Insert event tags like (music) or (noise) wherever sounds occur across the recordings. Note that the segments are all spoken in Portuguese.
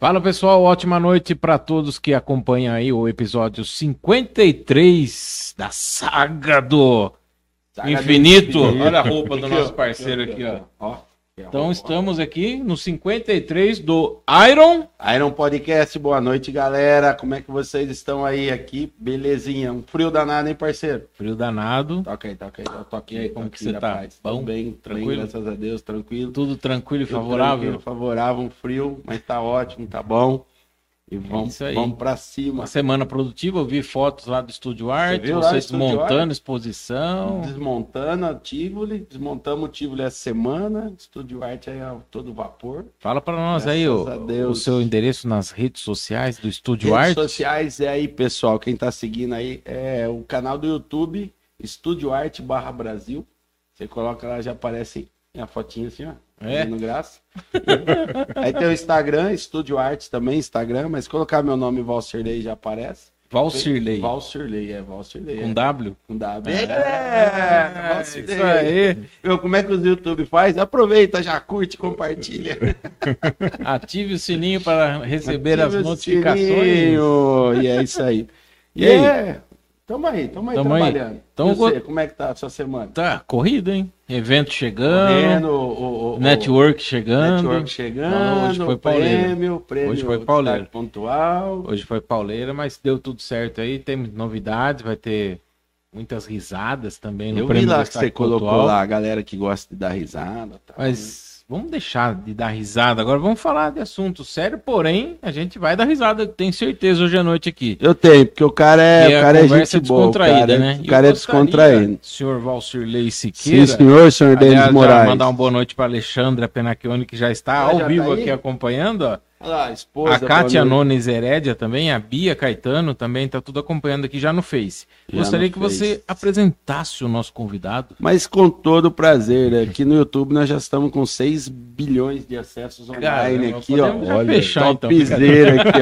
Fala pessoal, ótima noite para todos que acompanham aí o episódio 53 da saga do Saga Infinito. do Infinito. Olha a (laughs) roupa do nosso parceiro aqui, ó. Ó. Então estamos aqui no 53 do Iron. Iron Podcast, boa noite, galera. Como é que vocês estão aí aqui? Belezinha. Um frio danado, hein, parceiro? Frio danado. Toca aí, toca aí. Eu tô aqui, aí, como que você tá? rapaz. Bom? Tô bem, Tranquilo? tranquilo. graças a Deus, tranquilo. Tudo tranquilo e Tudo favorável. tranquilo, favorável, um frio, mas tá ótimo, tá bom. E vamos, aí. vamos pra cima. Uma semana produtiva, eu vi fotos lá do Estúdio Arte, do vocês montando exposição. Desmontando a Tivoli, desmontamos o Tivoli essa semana. Estúdio Arte aí a todo vapor. Fala para nós aí Graças o, a Deus. o seu endereço nas redes sociais do Estúdio Redes Arte. sociais é aí, pessoal. Quem tá seguindo aí é o canal do YouTube, Estúdio Arte barra Brasil. Você coloca lá, já aparece a fotinha assim, ó. É? fazendo graça. (laughs) aí tem o Instagram, Estúdio Arte também, Instagram, mas colocar meu nome Valsirley já aparece. Valcirley. Valsirley, é Valsirley. Com é. W. Com W. É, Valsirley. isso aí. Meu, como é que o YouTube faz? Aproveita, já curte, compartilha. (laughs) Ative o sininho para receber as Ativa o notificações. sininho, E é isso aí. E E aí? Aí? Tamo aí, tamo aí Tamo aí. trabalhando. Então, e você, como é que tá a sua semana? Tá, corrida, hein? Evento chegando, Correndo, o, o- network chegando. network chegando, Não, hoje foi pauleira. prêmio, prêmio Hoje foi pauleira. pontual. Hoje foi pauleira, mas deu tudo certo aí. Tem novidades, vai ter muitas risadas também no Eu vi prêmio lá que você colocou Pontual. lá a galera que gosta de dar risada. Tal, né? Mas vamos deixar de dar risada. Agora vamos falar de assunto sério, porém, a gente vai dar risada, tenho certeza, hoje à noite aqui. Eu tenho, porque o cara é, E o cara é conversa gente boa. O cara, né? o cara é descontraído. Senhor Valcirley Sim, Siqueira. senhor, senhor Denis Moraes. mandar uma boa noite para Alexandra Penacchione, que já está ao já vivo tá aqui acompanhando. Ó. Olha a esposa. A Kátia. Nunes Herédia também, a Bia Caetano também, tá tudo acompanhando aqui já no Face. Já Gostaria no que Face. você apresentasse o nosso convidado. Mas com todo prazer, né? aqui no YouTube nós já estamos com 6 bilhões de acessos online Caramba, aqui, ó. já fechar, então. Aqui,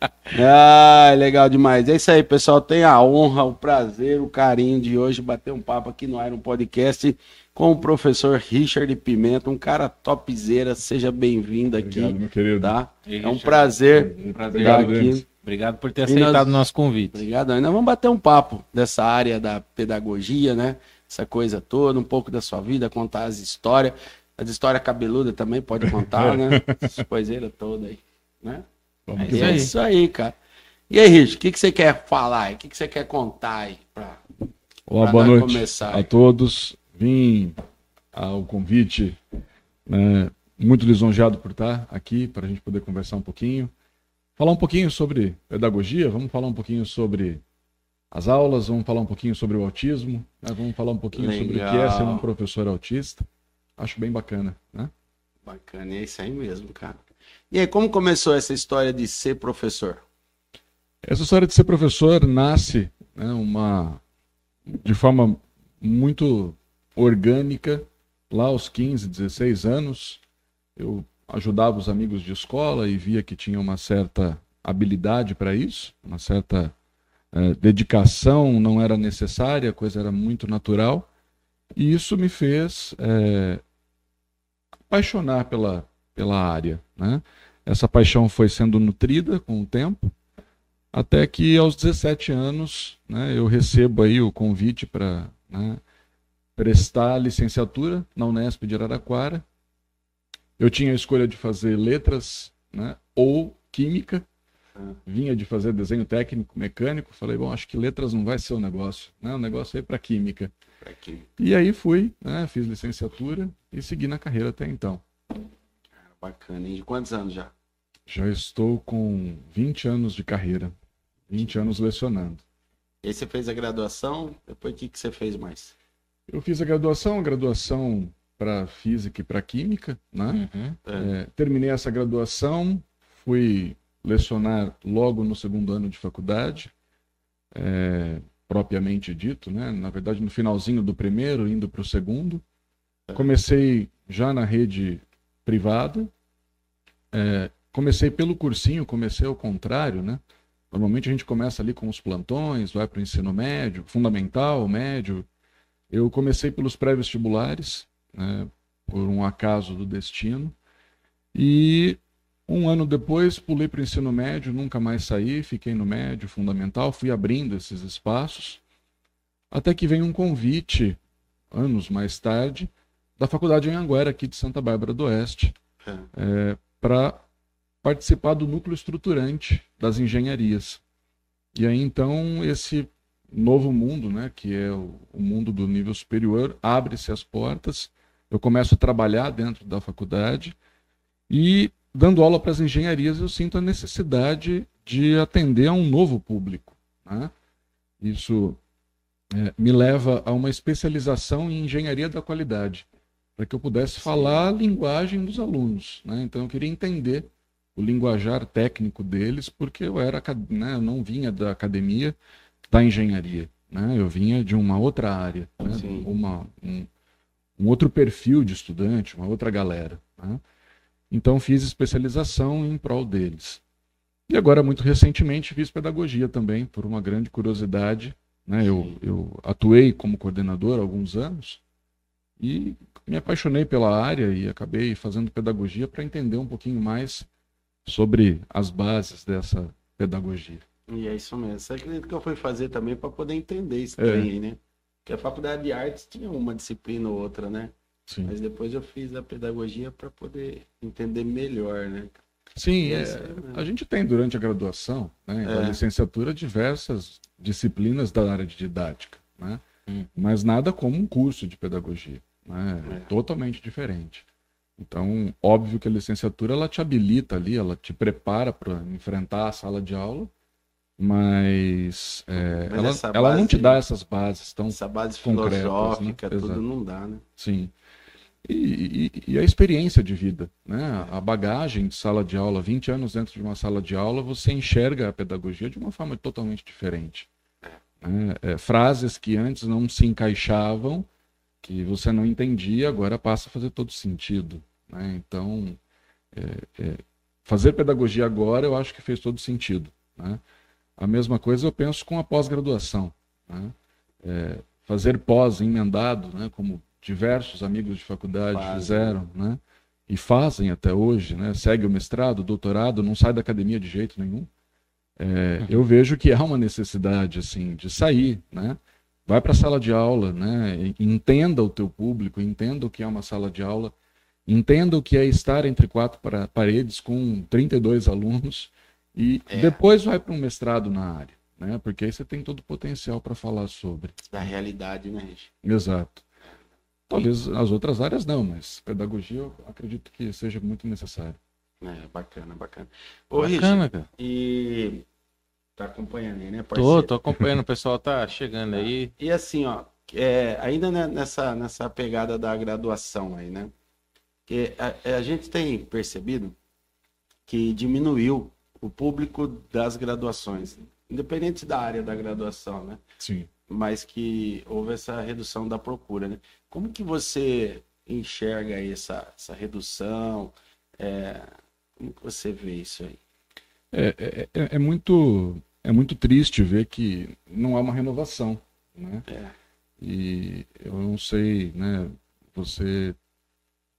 ó. (laughs) ah, legal demais. É isso aí, pessoal. Tem a honra, o prazer, o carinho de hoje bater um papo aqui no Iron Podcast com o professor Richard Pimenta, um cara topzera. Seja bem-vindo aqui, Obrigado, meu querido. tá? É um prazer Prazer. estar Obrigado, aqui. Denis. Obrigado por ter aceitado nós- o nosso convite. Obrigado. Ainda vamos bater um papo dessa área da pedagogia, né? Essa coisa toda, um pouco da sua vida, contar as histórias. As histórias cabeludas também pode contar, né? (laughs) Essas coiseiras todas aí, né? Vamos É é aí. isso aí, cara. E aí, Rich, o que, que você quer falar aí? O que, que você quer contar aí? Pra... Olá, Pra boa noite começar a aí. todos. Vim ao convite, né, muito lisonjeado por estar aqui para a gente poder conversar um pouquinho. Falar um pouquinho sobre pedagogia, vamos falar um pouquinho sobre as aulas, vamos falar um pouquinho sobre o autismo, né, vamos falar um pouquinho sobre o que é Legal. ser um professor autista. Acho bem bacana, né? Bacana, é isso aí mesmo, cara. E aí, como começou essa história de ser professor? Essa história de ser professor nasce né, uma, de forma muito orgânica. Lá aos 15, 16 anos, eu ajudava os amigos de escola e via que tinha uma certa habilidade para isso, uma certa eh, dedicação não era necessária, a coisa era muito natural. E isso me fez eh, apaixonar pela, pela área. Né? Essa paixão foi sendo nutrida com o tempo. Até que aos 17 anos né, eu recebo aí o convite para né, prestar licenciatura na Unesp de Araraquara. Eu tinha a escolha de fazer letras né, ou química. Vinha de fazer desenho técnico, mecânico. Falei, bom, acho que letras não vai ser o negócio. Né? O negócio é para química. Quem- E aí fui, né, fiz licenciatura e segui na carreira até então. Bacana, hein? De quantos anos já? Já estou com 20 anos de carreira, 20 anos lecionando. E aí você fez a graduação, depois o que, que você fez mais? Eu fiz a graduação, a graduação para física e para química, né? Uhum. É, terminei essa graduação, fui lecionar logo no segundo ano de faculdade, é, propriamente dito, né? Na verdade, no finalzinho do primeiro, indo para o segundo. Comecei já na rede privada. É, comecei pelo cursinho, comecei ao contrário, né? Normalmente a gente começa ali com os plantões, vai para o ensino médio, fundamental, médio. Eu comecei pelos pré-vestibulares, né, por um acaso do destino, e Um ano depois, pulei para o ensino médio, nunca mais saí, fiquei no médio, fundamental, fui abrindo esses espaços, até que veio um convite, anos mais tarde, da Faculdade Anhanguera, aqui de Santa Bárbara do Oeste, é, é para participar do núcleo estruturante das engenharias. E aí, então, esse novo mundo, né, que é o, o mundo do nível superior, abre-se as portas, eu começo a trabalhar dentro da faculdade e dando aula para as engenharias eu sinto a necessidade de atender a um novo público. Né? Isso é, me leva a uma especialização em engenharia da qualidade, para que eu pudesse falar a linguagem dos alunos. Né? Então eu queria entender o linguajar técnico deles, porque eu era, né, eu não vinha da academia da engenharia, né? Eu vinha de uma outra área, né? uma, um, um, outro perfil de estudante, uma outra galera. Né? Então fiz especialização em prol deles. E agora, muito recentemente, fiz pedagogia também, por uma grande curiosidade. Né? Eu, eu atuei como coordenador há alguns anos e me apaixonei pela área e acabei fazendo pedagogia para entender um pouquinho mais sobre as bases dessa pedagogia. E é isso mesmo. Você acredita que eu fui fazer também para poder entender isso é. aí, né? Porque a faculdade de artes tinha uma disciplina ou outra, né? Sim. Mas depois eu fiz a pedagogia para poder entender melhor, né? Sim, é, a gente tem durante a graduação, né, é. a licenciatura, diversas disciplinas da área de didática, né? Hum. Mas nada como um curso de pedagogia, né? É. Totalmente diferente. Então, óbvio que a licenciatura ela te habilita ali, ela te prepara para enfrentar a sala de aula, mas, é, mas ela, ela não te dá essas bases tão essa base né? filosófica, né? tudo não dá, né? Sim. E, e, e, a experiência de vida, né? A bagagem de sala de aula, 20 anos dentro de uma sala de aula, você enxerga a pedagogia de uma forma totalmente diferente. Né? É, frases que antes não se encaixavam, que você não entendia, agora passa a fazer todo sentido. Né? Então, é, é, fazer pedagogia agora eu acho que fez todo sentido. Né? A mesma coisa eu penso com a pós-graduação. Né? É, fazer pós emendado, né? como diversos amigos de faculdade Fazem. fizeram, né? e fazem até hoje, né? segue o mestrado, o doutorado, não sai da academia de jeito nenhum. É, (laughs) eu vejo que há uma necessidade assim de sair, né? Vai para a sala de aula, né? Entenda o teu público, entenda o que é uma sala de aula Entenda o que é estar entre quatro paredes com 32 alunos e é. depois vai para um mestrado na área, né? Porque aí você tem todo o potencial para falar sobre. Da realidade, né, Regi? Exato. Talvez as outras áreas não, mas pedagogia eu acredito que seja muito necessário. É, bacana, bacana. Ô, bacana, Regi, cara. E tá acompanhando aí, né, parceiro? Tô, tô acompanhando, o pessoal tá chegando aí. E assim, ó, é, ainda nessa, nessa pegada da graduação aí, né? que a, a gente tem percebido que diminuiu o público das graduações, independente da área da graduação, né? Sim. Mas que houve essa redução da procura, né? Como que você enxerga aí essa, essa redução? É, como que você vê isso aí? É, é, é, é, muito, é muito triste ver que não há uma renovação, né? É. E eu não sei, né? Você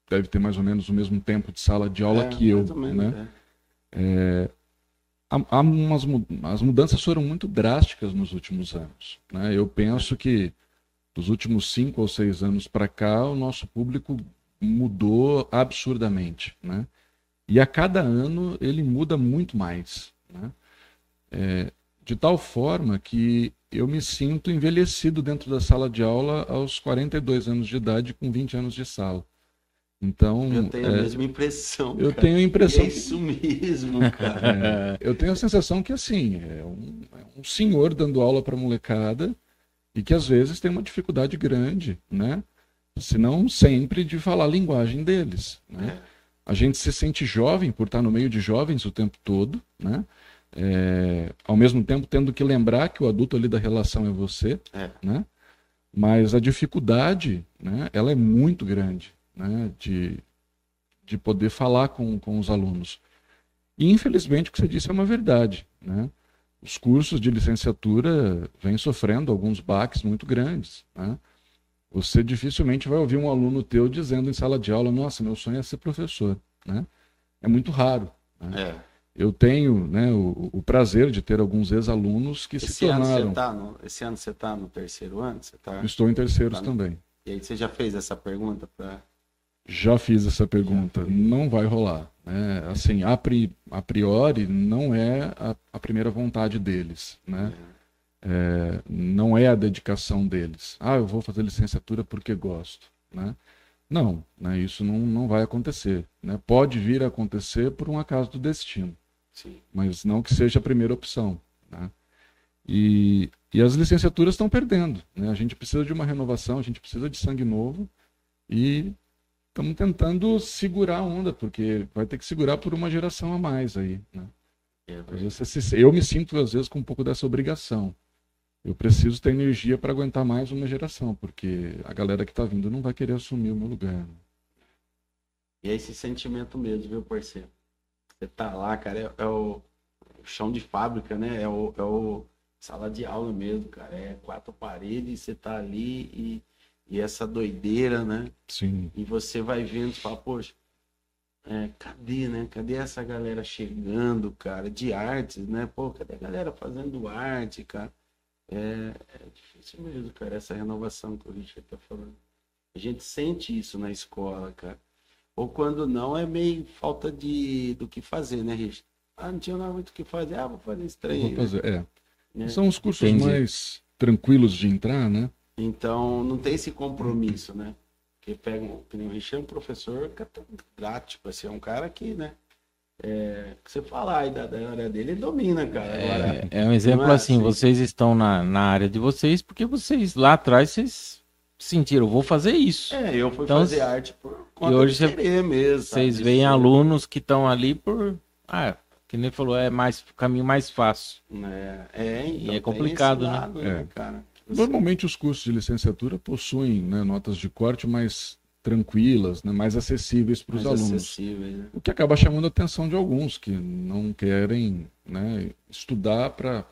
deve ter mais ou menos o mesmo tempo de sala de aula é, que eu, né? É. Há umas, as mudanças foram muito drásticas nos últimos anos, né? Eu penso que dos últimos cinco ou seis anos para cá o nosso público mudou absurdamente, né? E a cada ano ele muda muito mais, né? É, de tal forma que eu me sinto envelhecido dentro da sala de aula aos 42 anos de idade com 20 anos de sala. Então, eu tenho é, a mesma impressão. Eu cara. tenho a impressão. É isso mesmo, (laughs) cara. É, eu tenho a sensação que assim é um, é um senhor dando aula para molecada e que às vezes tem uma dificuldade grande, né? Se não sempre de falar a linguagem deles, né? É. A gente se sente jovem por estar no meio de jovens o tempo todo, né? É, ao mesmo tempo tendo que lembrar que o adulto ali da relação é você, é. né? Mas a dificuldade, né? Ela é muito grande né, de, de poder falar com, com os alunos. E, infelizmente, o que você disse é uma verdade. Né? Os cursos de licenciatura vêm sofrendo alguns baques muito grandes. Né? Você dificilmente vai ouvir um aluno teu dizendo em sala de aula: Nossa, meu sonho é ser professor. Né? É muito raro. né? É. Eu tenho né, o, o prazer de ter alguns ex-alunos que se Esse ano, tornaram. você tá no, esse ano você tá no terceiro ano? Você tá... Estou em terceiros Tá no- também. E aí você já fez essa pergunta para Já fiz essa pergunta. Não vai rolar. né? Assim, a, pri- a priori, não é a, a primeira vontade deles. Né? É, não é a dedicação deles. Ah, eu vou fazer licenciatura porque gosto. Né? Não, né? isso não, não vai acontecer. Né? Pode vir a acontecer por um acaso do destino. Sim. mas não que seja a primeira opção. né? E, e as licenciaturas estão perdendo. né? A gente precisa de uma renovação, a gente precisa de sangue novo e estamos tentando segurar a onda, porque vai ter que segurar por uma geração a mais aí. Né? É Eu me sinto, às vezes, com um pouco dessa obrigação. Eu preciso ter energia para aguentar mais uma geração, porque a galera que está vindo não vai querer assumir o meu lugar. né? E é esse sentimento mesmo, viu, parceiro? Você tá lá, cara, é, é o, o chão de fábrica, né? É o, é o sala de aula mesmo, cara. É quatro paredes, você tá ali e, e essa doideira, né? Sim. E você vai vendo e fala, poxa, é, cadê, né? Cadê essa galera chegando, cara, de artes, né? Pô, cadê a galera fazendo arte, cara? É, é difícil mesmo, cara, essa renovação que o Richard tá falando. A gente sente isso na escola, cara. Ou quando não, é meio falta de do que fazer, né, Richard? Ah, não tinha nada muito o que fazer. Ah, vou fazer esse trem. Vou né? fazer. É. Né? São os cursos Entendi. mais tranquilos de entrar, né? Então, não tem esse compromisso, né? Porque pega, um- que o Richard é um professor catedrático, assim, é um cara que, né? É, que você falar aí da, da área dele, ele domina, cara. Agora, É, é um exemplo é assim, assim. vocês estão na, na área de vocês porque vocês lá atrás vocês sentiram, vou fazer isso. é, eu fui Então, fazer arte por conta hoje de querer mesmo. Vocês veem alunos que estão ali por. Ah, que nem falou, é mais o caminho mais fácil. É, é, então, é tem complicado, esse né? lado, É. cara? Normalmente os cursos de licenciatura possuem né, notas de corte mais tranquilas, né, mais acessíveis para os alunos. acessíveis, né? O que acaba chamando a atenção de alguns que não querem né, estudar para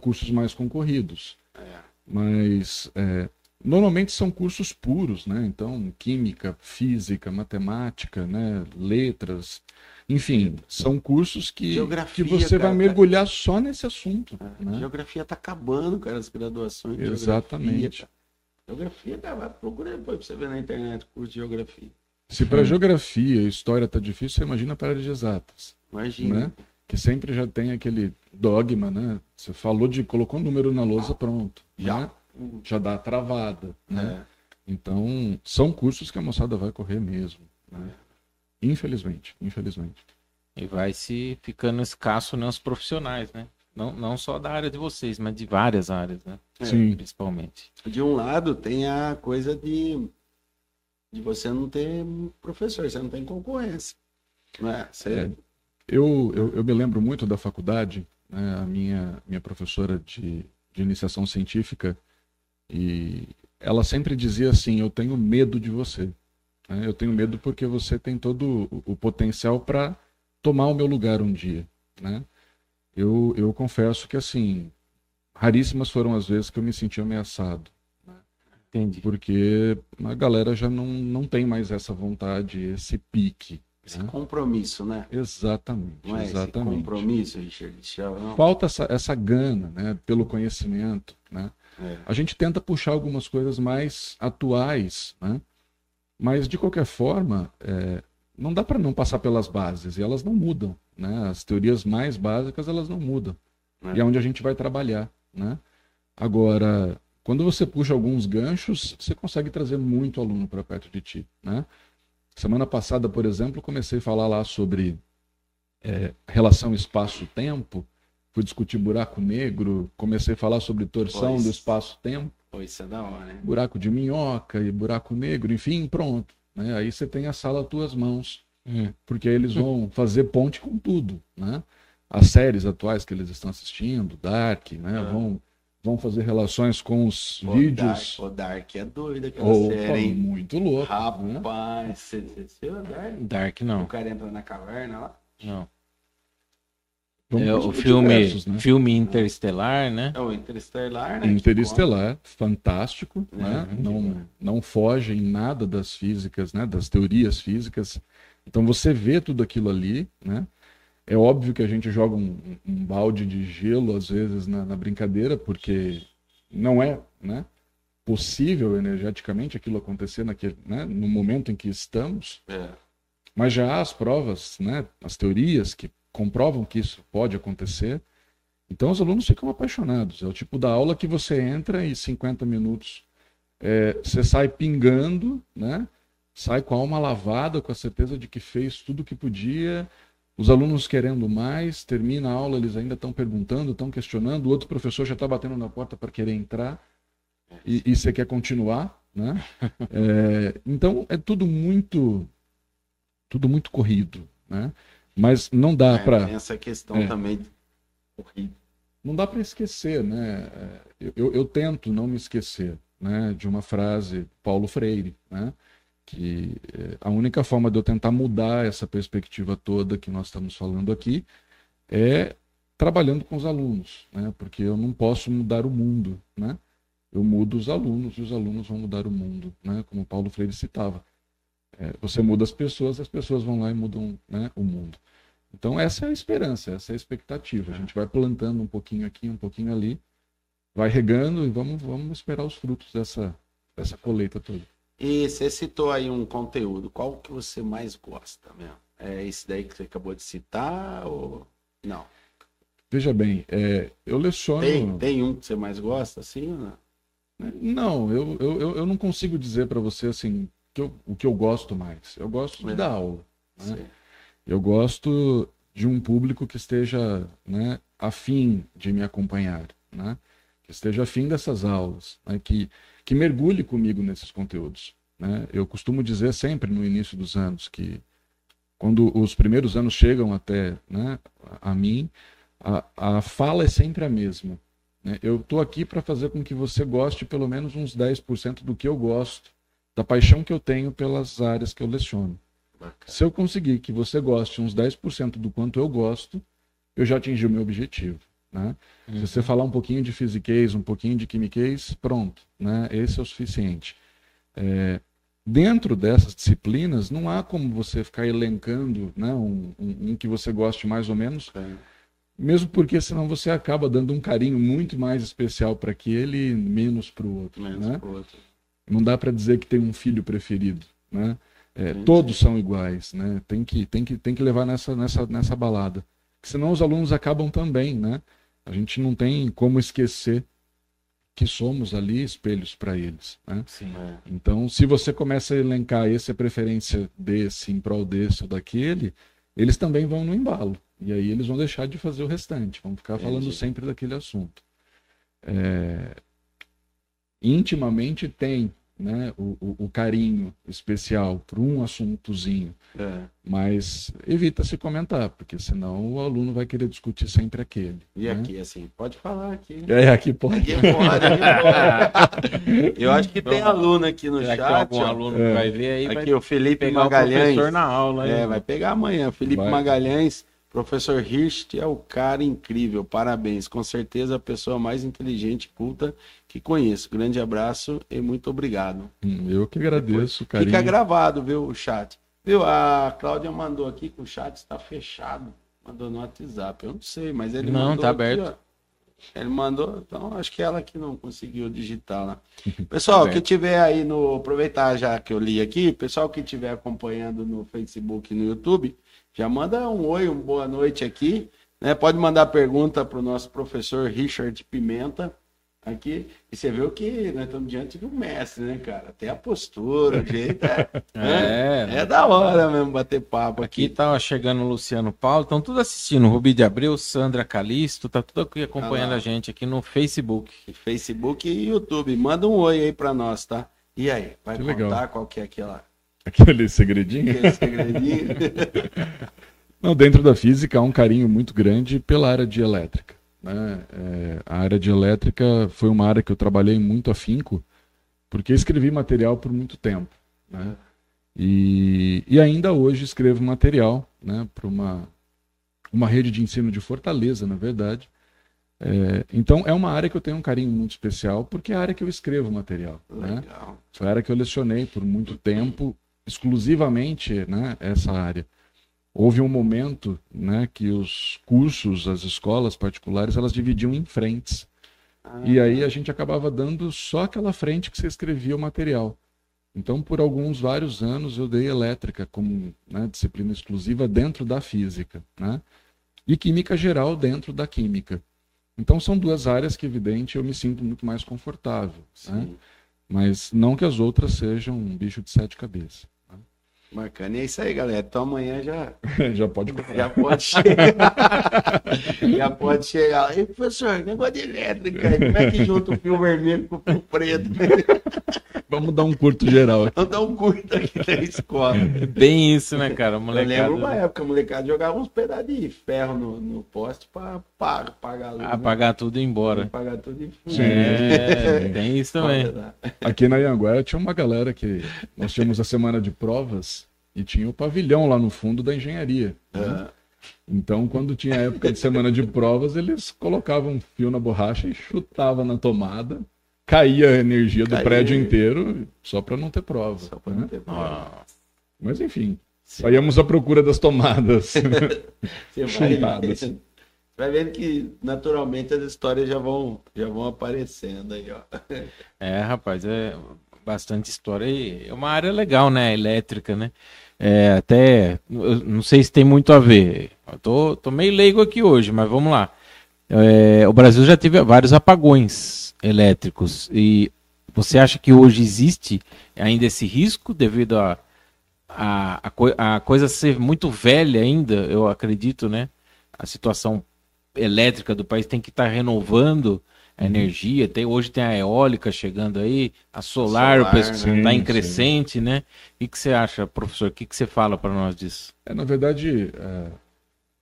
cursos mais concorridos. É. Mas é, normalmente são cursos puros, né? Então, química, física, matemática, né? letras. Enfim, são cursos que, Geografia, que você cara, vai mergulhar só nesse assunto. É, né? Geografia tá acabando, cara, as graduações. de Exatamente. Geografia, cara. Cara, vai procurar depois você ver na internet curso de geografia. Se para geografia e história tá difícil, você imagina para a área de exatas, Imagina. né? Que sempre já tem aquele dogma, né? Você falou de colocou um número na lousa, pronto, Já. né? Já dá a travada, né? É. Então, são cursos que a moçada vai correr mesmo, né? Infelizmente, infelizmente. E vai se ficando escasso nos profissionais, né? Não, não só da área de vocês, mas de várias áreas, né? É. Sim. Principalmente. De um lado tem a coisa de, de você não ter professor, você não tem concorrência. Né? Você, É. Eu, eu, eu me lembro muito da faculdade, né, a minha, minha professora de, de iniciação científica, e ela sempre dizia assim: Eu tenho medo de você. né, Eu tenho medo porque você tem todo o, potencial para tomar o meu lugar um dia. Né? Eu, eu confesso que, assim, raríssimas foram as vezes que eu me senti ameaçado Entendi. porque a galera já não, não tem mais essa vontade, esse pique. esse né? compromisso, né? Exatamente, Não é esse exatamente. compromisso, Richard? Já, não. Falta essa, essa gana, né, pelo conhecimento, né? É. A gente tenta puxar algumas coisas mais atuais, né? Mas de qualquer forma, é, não dá para não passar pelas bases e elas não mudam, né? As teorias mais básicas elas não mudam É. e é onde a gente vai trabalhar, né? Agora, quando você puxa alguns ganchos, você consegue trazer muito aluno para perto de ti, né? Semana passada, por exemplo, comecei a falar lá sobre é, relação espaço-tempo, fui discutir buraco negro, comecei a falar sobre torção Pois. do espaço-tempo, Pô, isso é da hora, né? buraco de minhoca e buraco negro, enfim, pronto. Né? Aí você tem a sala às tuas mãos, Hum. porque aí eles vão fazer ponte com tudo, né? As séries atuais que eles estão assistindo, Dark, né? Ah. Vão, vão fazer relações com os Pô, vídeos. Dark, o Dark é doido aquela Opa, série, hein? muito louco. né? Rapaz, você você assistiu o Dark? Dark O não. cara entra na caverna lá. Não. Vamos É, o filme, diversos, né? filme Interestelar, né? É o Interestelar, né? Interestelar, fantástico, É, né? Não, não foge em nada das físicas, né? Das teorias físicas. Então você vê tudo aquilo ali, né? É óbvio que a gente joga um, um balde de gelo, às vezes, na, na, brincadeira, porque não é né, possível energeticamente aquilo acontecer naquele, né, no momento em que estamos. É. Mas já há as provas, né, as teorias que comprovam que isso pode acontecer. Então os alunos ficam apaixonados. É o tipo da aula que você entra e 50 minutos é, você sai pingando, né? sai com a alma lavada, com a certeza de que fez tudo o que podia. Os alunos querendo mais, termina a aula, eles ainda estão perguntando, estão questionando, o outro professor já está batendo na porta para querer entrar e, e, você quer continuar. Né? (laughs) É, então é tudo muito, tudo muito corrido. Né? Mas não dá é, para. Essa questão é, também. Não dá para esquecer, né? Eu, eu, eu, tento não me esquecer né, de uma frase Paulo Freire, né? que é, a única forma de eu tentar mudar essa perspectiva toda que nós estamos falando aqui é trabalhando com os alunos, né? porque eu não posso mudar o mundo, né? eu mudo os alunos e os alunos vão mudar o mundo, né? como Paulo Freire citava. É, você muda as pessoas, as pessoas vão lá e mudam né, o mundo. Então essa é a esperança, essa é a expectativa. A gente vai plantando um pouquinho aqui, um pouquinho ali, vai regando e vamos, vamos esperar os frutos dessa, dessa colheita toda. E você citou aí um conteúdo, qual que você mais gosta mesmo? É esse daí que você acabou de citar ou não? Veja bem, é, eu leciono... Tem, tem um que você mais gosta, assim ou não? Não, eu, eu, eu não consigo dizer para você assim que eu, o que eu gosto mais. Eu gosto de é. dar aula. Né? Eu gosto de um público que esteja né, afim de me acompanhar, né? que esteja afim dessas aulas, né? que, que mergulhe comigo nesses conteúdos. Né? Eu costumo dizer sempre no início dos anos que quando os primeiros anos chegam até né, a mim, a, a fala é sempre a mesma. Né? Eu estou aqui para fazer com que você goste pelo menos uns 10% do que eu gosto, da paixão que eu tenho pelas áreas que eu leciono. Se eu conseguir que você goste uns 10% do quanto eu gosto, eu já atingi o meu objetivo. Né? Uhum. Se você falar um pouquinho de physiquez, um pouquinho de quimiquez, pronto. Né? Esse é o suficiente. É, dentro dessas disciplinas, não há como você ficar elencando né, um, um, um que você goste mais ou menos, é. mesmo porque senão você acaba dando um carinho muito mais especial para aquele, menos para o outro. Menos né? outro. Não dá para dizer que tem um filho preferido. Né? É, todos são iguais, né? Tem que, tem que, tem que levar nessa, nessa, nessa balada. Senão os alunos acabam também, né? A gente não tem como esquecer que somos ali espelhos para eles. Né? Sim, é. Então, se você começa a elencar esse é preferência desse em prol desse ou daquele, eles também vão no embalo. E aí eles vão deixar de fazer o restante, vão ficar Entendi. falando sempre daquele assunto. É... Intimamente tem né, o, o, o carinho especial por um assuntozinho. É. Mas evita se comentar, porque senão o aluno vai querer discutir sempre aquele. E né? aqui, assim, pode falar aqui. É, aqui pode. Aqui pode, aqui pode. Eu acho que tem aluno aqui no Será chat. algum aluno é. vai ver aí. Aqui o Felipe Magalhães. O na aula. Aí, é, vai pegar amanhã. Felipe vai. Magalhães Professor Hirst é o cara incrível, parabéns. Com certeza a pessoa mais inteligente e culta que conheço. Grande abraço e muito obrigado. Hum, eu que agradeço, cara. Fica gravado, viu, o chat. Viu, a Cláudia mandou aqui que o chat está fechado. Mandou no WhatsApp. Eu não sei, mas ele não, mandou. tá aberto. Aqui, ele mandou, então acho que ela que não conseguiu digitar lá. (laughs) Pessoal, tá que tiver aí no. Aproveitar já que eu li aqui, pessoal que estiver acompanhando no Facebook e no YouTube, já manda um oi, uma boa noite aqui. Né? Pode mandar pergunta para o nosso professor Richard Pimenta aqui. E você viu que nós estamos diante de um mestre, né, cara? Até a postura, o jeito é. (laughs) é, é, é da hora mesmo bater papo aqui. Aqui tá chegando o Luciano Paulo, estão tudo assistindo. Rubi de Abreu, Sandra Calisto, tá tudo aqui acompanhando ah, a gente aqui no Facebook. Facebook e YouTube. Manda um oi aí para nós, tá? E aí, vai que contar legal. qual que é aquela Aquele segredinho? Aquele segredinho. (laughs) Não, dentro da física há um carinho muito grande pela área de elétrica. Né? É, a área de elétrica foi uma área que eu trabalhei muito afinco, porque escrevi material por muito tempo. Né? E, e ainda hoje escrevo material né, para uma, uma rede de ensino de Fortaleza, na verdade. É, então é uma área que eu tenho um carinho muito especial, porque é a área que eu escrevo material. Né? Foi a área que eu lecionei por muito tempo exclusivamente né, essa área. houve um momento né, que os cursos, as escolas particulares, elas dividiam em frentes. Ah, E aí a gente acabava dando só aquela frente que você escrevia o material. Então, por alguns vários anos, eu dei elétrica como né, disciplina exclusiva dentro da física, né? E química geral dentro da química. Então, são duas áreas que, evidente, eu me sinto muito mais confortável. Né? Mas não que as outras sejam um bicho de sete cabeças. Bacana. E é isso aí, galera. Então amanhã já, (laughs) Já pode comprar. já pode chegar. (laughs) já pode chegar. E professor, negócio de elétrica, como é que junta o fio vermelho com o fio preto? (laughs) Vamos dar um curto geral aqui. Vamos dar um curto aqui na escola. É bem isso, né, cara? Eu Molecada. lembro uma época, a molecada jogava uns pedaços de ferro no, no poste pra, pra pagar a luz. né? Apagar tudo e ir embora. Pagar tudo fundo. Sim. É, tem isso também. Aqui na Ianguera tinha uma galera que nós tínhamos a semana de provas e tinha o pavilhão lá no fundo da engenharia. né? Ah, Então, quando tinha época de semana de provas, eles colocavam um fio na borracha e chutava na tomada, caía a energia do Caía. prédio inteiro só para não ter prova. Só pra né? não ter prova. Nossa. Mas enfim, Sim. saíamos à procura das tomadas. (laughs) Vai, Chutadas. (laughs) vai vendo que naturalmente as histórias já vão, já vão aparecendo aí, ó. É, rapaz, é bastante história. E é uma área legal, né? Elétrica, né? É, até, não sei se tem muito a ver. Eu tô, tô meio leigo aqui hoje, mas vamos lá. É, o Brasil já teve vários apagões elétricos. E você acha que hoje existe ainda esse risco devido a, a, a, a coisa ser muito velha ainda, eu acredito, né? A situação elétrica do país tem que estar renovando a energia. Tem, hoje tem a eólica chegando aí, a solar, Solar, o pessoal né? está em Sim, crescente, né? O que, você acha, professor? O que, que você fala para nós disso? É, na verdade, é,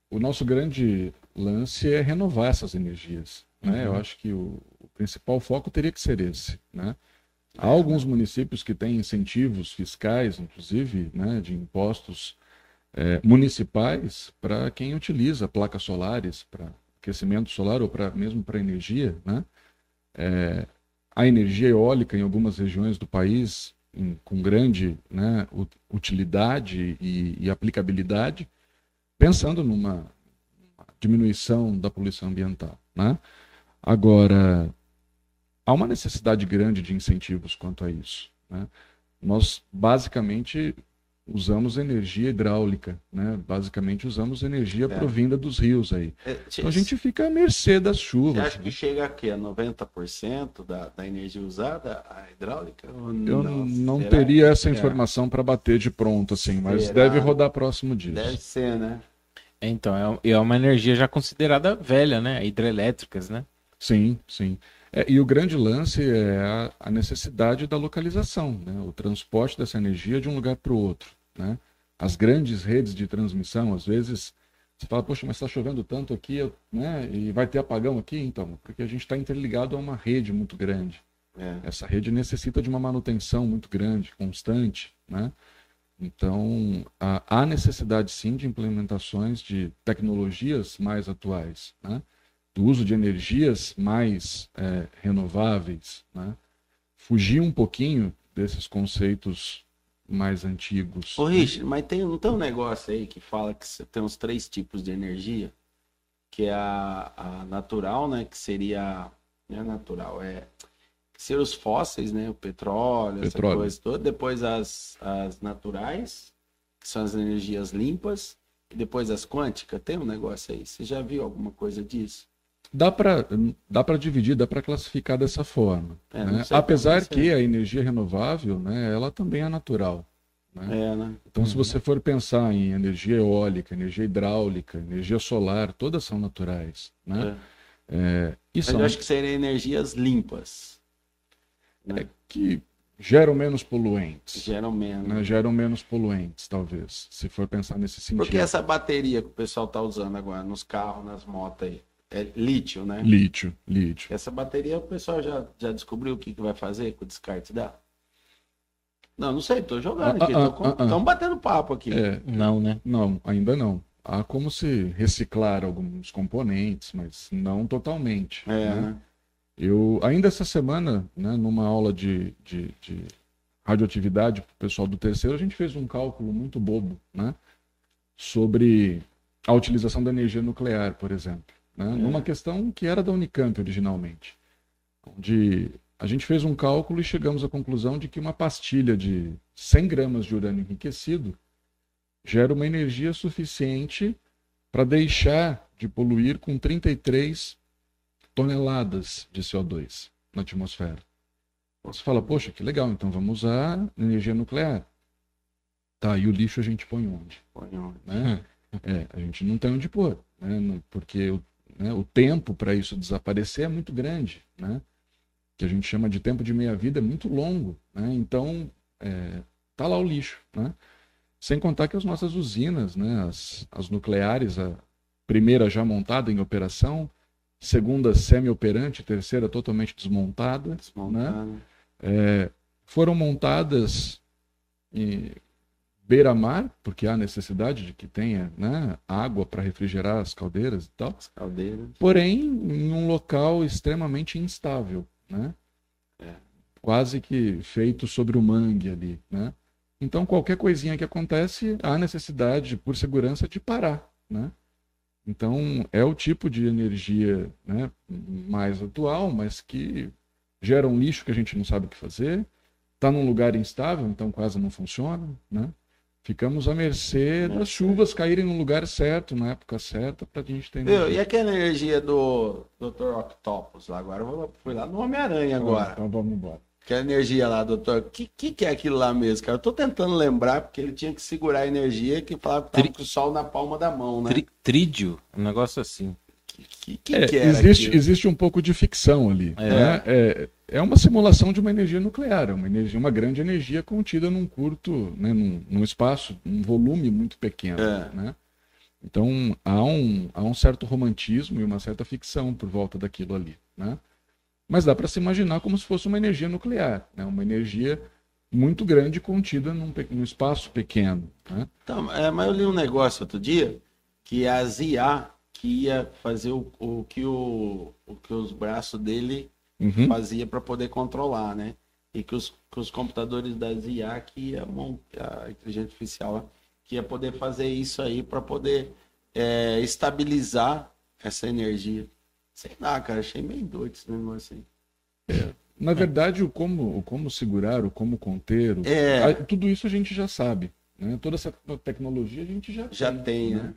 o nosso grande lance é renovar essas energias. Né? Eu acho que o, o principal foco teria que ser esse. Né? Há alguns municípios que têm incentivos fiscais, inclusive, né, de impostos é, municipais para quem utiliza placas solares para aquecimento solar ou para mesmo para energia. Né? É, a energia eólica em algumas regiões do país em- com grande né, utilidade e, e aplicabilidade, pensando numa diminuição da poluição ambiental. Né? Agora, há uma necessidade grande de incentivos quanto a isso. né? Nós, basicamente, usamos energia hidráulica, né? basicamente usamos energia É. provinda dos rios aí. É, Então a gente fica à mercê das Você chuvas. acha né? que chega a quê? A 90% da, da energia usada, a hidráulica? Ou Eu não, não teria essa É. informação para bater de pronto, assim, mas Será? deve rodar próximo disso. Deve ser, né? Então, é, é uma energia já considerada velha, né? Hidrelétricas, né? Sim, sim. É, e o grande lance é a, a necessidade da localização, né? o transporte dessa energia de um lugar para o outro. Né? As grandes redes de transmissão, às vezes, você fala, poxa, mas está chovendo tanto aqui, né? e vai ter apagão aqui? Então, porque a gente está interligado a uma rede muito grande. É. Essa rede necessita de uma manutenção muito grande, constante, né? Então, há necessidade sim de implementações de tecnologias mais atuais, né? Do uso de energias mais eh, renováveis, né? Fugir um pouquinho desses conceitos mais antigos. Ô, Richard, mas tem, não tem um negócio aí que fala que tem uns três tipos de energia? Que é a, a natural, né? Que seria. Não é natural, é. Seriam os fósseis, né? O petróleo, essa Petróleo. coisa toda. Depois as, as naturais, que são as energias limpas. E depois as quânticas. Tem um negócio aí. Você já viu alguma coisa disso? Dá para dá para dividir, dá para classificar dessa forma. É, né? Apesar que a energia renovável, né, ela também é natural. Né? É, né? Então, se você for pensar em energia eólica, energia hidráulica, energia solar, todas são naturais. Né? É. É, Mas são eu acho que seriam energias limpas. Né? que geram menos poluentes. Geram menos. né? Geram menos poluentes, talvez, se for pensar nesse sentido. Porque essa bateria que o pessoal tá usando agora nos carros, nas motos aí, é lítio, né? Lítio, lítio. Essa bateria o pessoal já, já descobriu o que, que vai fazer com o descarte dela? Não, não sei, tô jogando Ah, aqui, ah, tô ah, ah. estamos batendo papo aqui. É, Não, né? não, ainda não. Há como se reciclar alguns componentes, mas não totalmente. É, né? né? Eu, ainda essa semana, né, numa aula de, de, de radioatividade para o pessoal do terceiro, a gente fez um cálculo muito bobo, né? sobre a utilização da energia nuclear, por exemplo. Né? Numa questão que era da Unicamp originalmente. Onde a gente fez um cálculo e chegamos à conclusão de que uma pastilha de 100 gramas de urânio enriquecido gera uma energia suficiente para deixar de poluir com 33 toneladas de CO2 na atmosfera. Você fala, poxa, que legal, então vamos usar energia nuclear. Tá, e o lixo a gente põe onde? Põe onde? Né? É, a gente não tem onde pôr, né? porque né, o tempo para isso desaparecer é muito grande, né? que a gente chama de tempo de meia-vida é muito longo. Né? Então, é, tá lá o lixo. Né? Sem contar que as nossas usinas, né, as, as nucleares, a primeira já montada em operação, segunda semi-operante, terceira totalmente desmontada, desmontada. Né? É, foram montadas em beira-mar, porque há necessidade de que tenha né, água para refrigerar as caldeiras e tal. As caldeiras. Porém, em um local extremamente instável, né? É. Quase que feito sobre o mangue ali, né? Então, qualquer coisinha que acontece, há necessidade, por segurança, de parar, né? Então, é o tipo de energia né, mais atual, mas que gera um lixo que a gente não sabe o que fazer, está num lugar instável, então quase não funciona, né? Ficamos à mercê das chuvas caírem no lugar certo, na época certa, para a gente ter energia. E aquela energia do Dr. Octopus lá agora? Eu fui lá no Homem-Aranha agora. Então vamos embora. Aquela energia lá, doutor. O que, que, que, é aquilo lá mesmo, cara? Eu tô tentando lembrar, porque ele tinha que segurar a energia que falava que tava Tri... com o sol na palma da mão, né? Tri... Trídio, um negócio assim. Que, que, é, que existe, existe um pouco de ficção ali. É. Né? É, é uma simulação de uma energia nuclear, é uma energia, uma grande energia contida num curto, né, num, num espaço, um volume muito pequeno. É. Né? Então há um, há um certo romantismo e uma certa ficção por volta daquilo ali. Né? Mas dá para se imaginar como se fosse uma energia nuclear, né? uma energia muito grande contida num, num espaço pequeno. Né? Então, é, mas eu li um negócio outro dia que a ZIA que ia fazer o, o, que, o, o que os braços dele uhum. fazia para poder controlar, né? E que os, que os computadores da ZIA que ia montar, a inteligência artificial que ia poder fazer isso aí para poder é, estabilizar essa energia. Sei lá, cara, achei meio doido esse negócio aí. É. Na verdade, o como, o como segurar, o como conter, o... é... tudo isso a gente já sabe. Né? Toda essa tecnologia a gente já, já tem. tem né? né?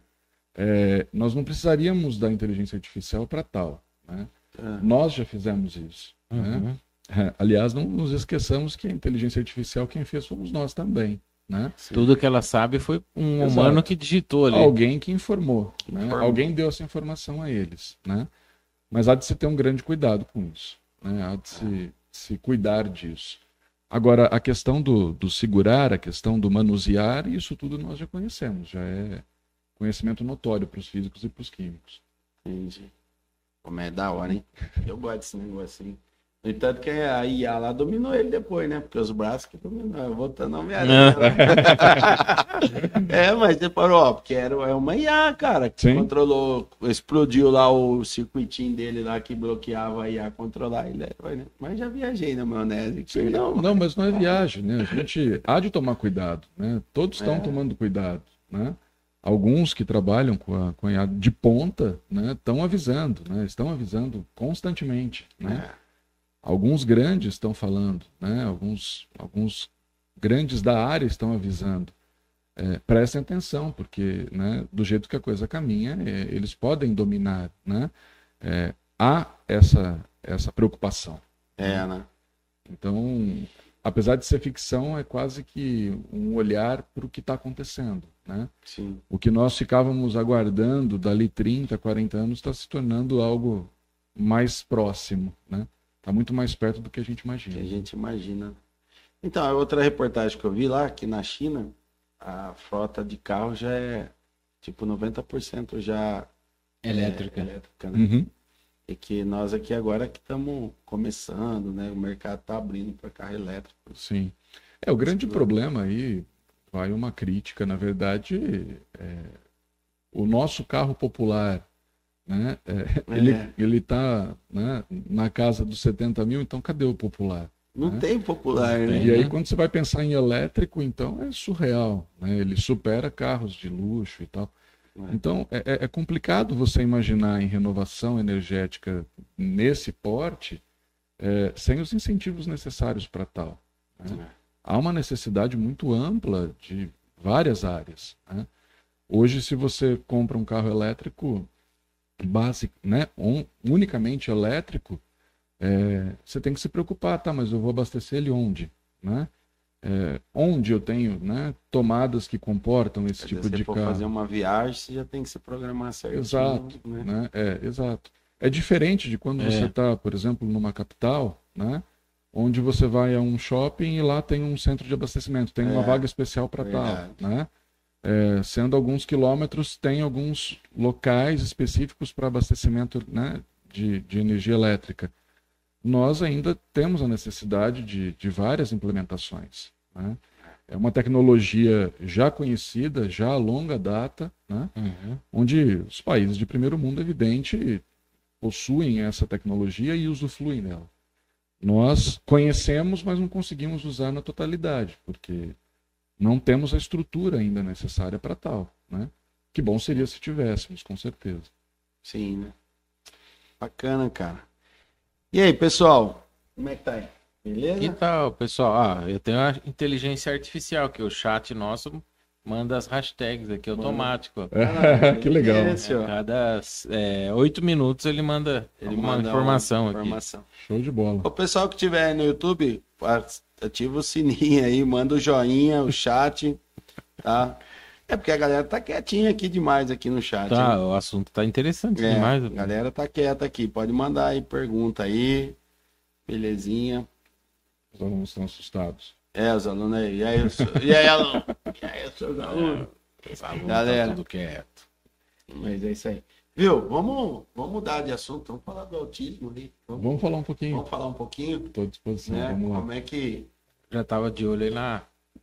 É, nós não precisaríamos da inteligência artificial para tal. Né? É. Nós já fizemos isso. Né? Uhum. É, aliás, não nos esqueçamos que a inteligência artificial quem fez fomos nós também. Né? Tudo que ela sabe foi um Exato. humano que digitou ali. Alguém que informou. Né? Alguém deu essa informação a eles. Né? Mas há de se ter um grande cuidado com isso. Né? Há de se, se cuidar disso. Agora, a questão do, do segurar, a questão do manusear, isso tudo nós já conhecemos. Já é conhecimento notório para os físicos e para os químicos. Entendi. Como é da hora, hein? Eu gosto desse negócio assim. No entanto, que a IA lá dominou ele depois, né? Porque os braços que dominaram, voltando ao Homem-Aranha. é, mas você parou, ó, porque era, é uma IA, cara, que Sim. controlou, explodiu lá o circuitinho dele lá que bloqueava a IA controlar ele. Né? Mas já viajei na maionese. Sim, não, não, mas não é viagem, né? A gente há de tomar cuidado, né? Todos estão é. tomando cuidado, né? Alguns que trabalham com a, com a de ponta estão né, avisando, né, estão avisando constantemente. Né? É. Alguns grandes estão falando, né, alguns, alguns grandes da área estão avisando. É, prestem atenção, porque né, do jeito que a coisa caminha, é, eles podem dominar. Né? É, há essa, essa preocupação. É, né? Então, apesar de ser ficção, é quase que um olhar para o que está acontecendo. Né? Sim. O que nós ficávamos aguardando dali 30, 40 anos está se tornando algo mais próximo. Né? Está muito mais perto do que a gente imagina. Que a gente imagina. Então, a outra reportagem que eu vi lá, que na China, a frota de carro já é tipo 90% já elétrica. É, elétrica né? Uhum. E que nós aqui agora que estamos começando, né? O mercado está abrindo para carro elétrico. Sim. É, o grande problema aí, vai uma crítica, na verdade, é, o nosso carro popular, né? É, ele é. ele está né, na casa dos 70 mil, então cadê o popular? Não né? tem popular, Não né? tem. E aí, quando você vai pensar em elétrico, então é surreal. Né? Ele supera carros de luxo e tal. É. Então, é, é- é complicado você imaginar em renovação energética nesse porte é, sem os incentivos necessários para tal. né? Há uma necessidade muito ampla de várias áreas. né? Hoje, se você compra um carro elétrico básico, né, um- unicamente elétrico, é, você tem que se preocupar, tá? Mas eu vou abastecer ele onde, né? É, onde eu tenho, né, tomadas que comportam esse Se tipo de carro. fazer uma viagem, você já tem que se programar certinho. Exato, né? né? É, exato. É diferente de quando É. você está, por exemplo, numa capital, né? Onde você vai a um shopping e lá tem um centro de abastecimento, tem uma É, vaga especial para tal, né? É, sendo alguns quilômetros, tem alguns locais específicos para abastecimento né, de, de energia elétrica. Nós ainda temos a necessidade de, de várias implementações. Né? É uma tecnologia já conhecida, já a longa data, né? Uhum. onde os países de primeiro mundo, evidente, possuem essa tecnologia e usufruem dela. Nós conhecemos, mas não conseguimos usar na totalidade, porque não temos a estrutura ainda necessária para tal. Né? Que bom seria se tivéssemos, com certeza. Sim, né? Bacana, cara. E aí, pessoal? Como é que tá aí? Beleza? Que tal, pessoal? Ah, eu tenho a inteligência artificial, que o chat nosso manda as hashtags aqui automático. Ah, (laughs) que legal. ó. Cada é, oito minutos ele manda, ele Vamos manda informação uma aqui. informação. Show de bola. O pessoal que tiver aí no YouTube, ativa o sininho aí, manda o joinha, o chat, tá? É porque a galera tá quietinha aqui demais aqui no chat. Tá, hein? o assunto tá interessante É, demais. a galera tá quieta aqui. Pode mandar aí pergunta aí. Belezinha. Os alunos estão assustados. É, os alunos aí. E aí, so- e aí aluno? E aí, seus alunos? Os alunos Galera. tá tudo quieto. Mas é isso aí. Viu? Vamos, vamos mudar de assunto. Vamos falar do autismo ali. Vamos, Vamos falar um pouquinho. vamos falar um pouquinho, Estou à disposição. né? Vamos lá. Como é que Já tava de olho aí na.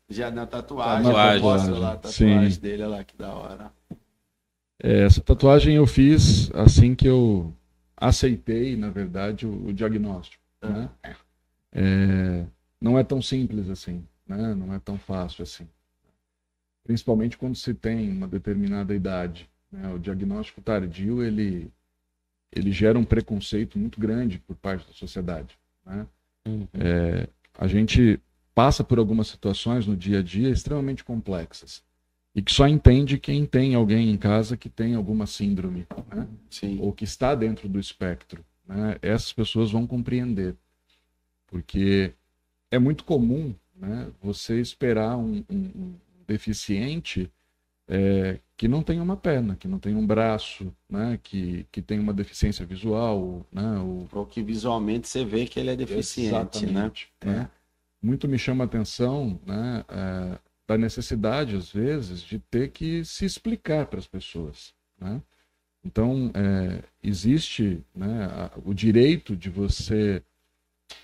já na tatuagem, Tatuagem, proposta lá, a sim. tatuagem dele, olha lá que da hora. É, essa tatuagem eu fiz assim que eu aceitei, na verdade, o, o diagnóstico. Né? É, não é tão simples assim, né? não é tão fácil assim. Principalmente quando se tem uma determinada idade. né? O diagnóstico tardio ele, ele gera um preconceito muito grande por parte da sociedade. Né? É, a gente passa por algumas situações no dia a dia extremamente complexas e que só entende quem tem alguém em casa que tem alguma síndrome, né? Ou que está dentro do espectro. Né? Essas pessoas vão compreender, porque é muito comum né, você esperar um, um- deficiente é, que não tem uma perna, que não tem um braço, né, que, que tem uma deficiência visual, né, ou Ou que visualmente você vê que ele é deficiente, né? Exatamente, né? Muito me chama a atenção né, é, da necessidade, às vezes, de ter que se explicar para as pessoas. Né? Então, é, existe né, o direito de você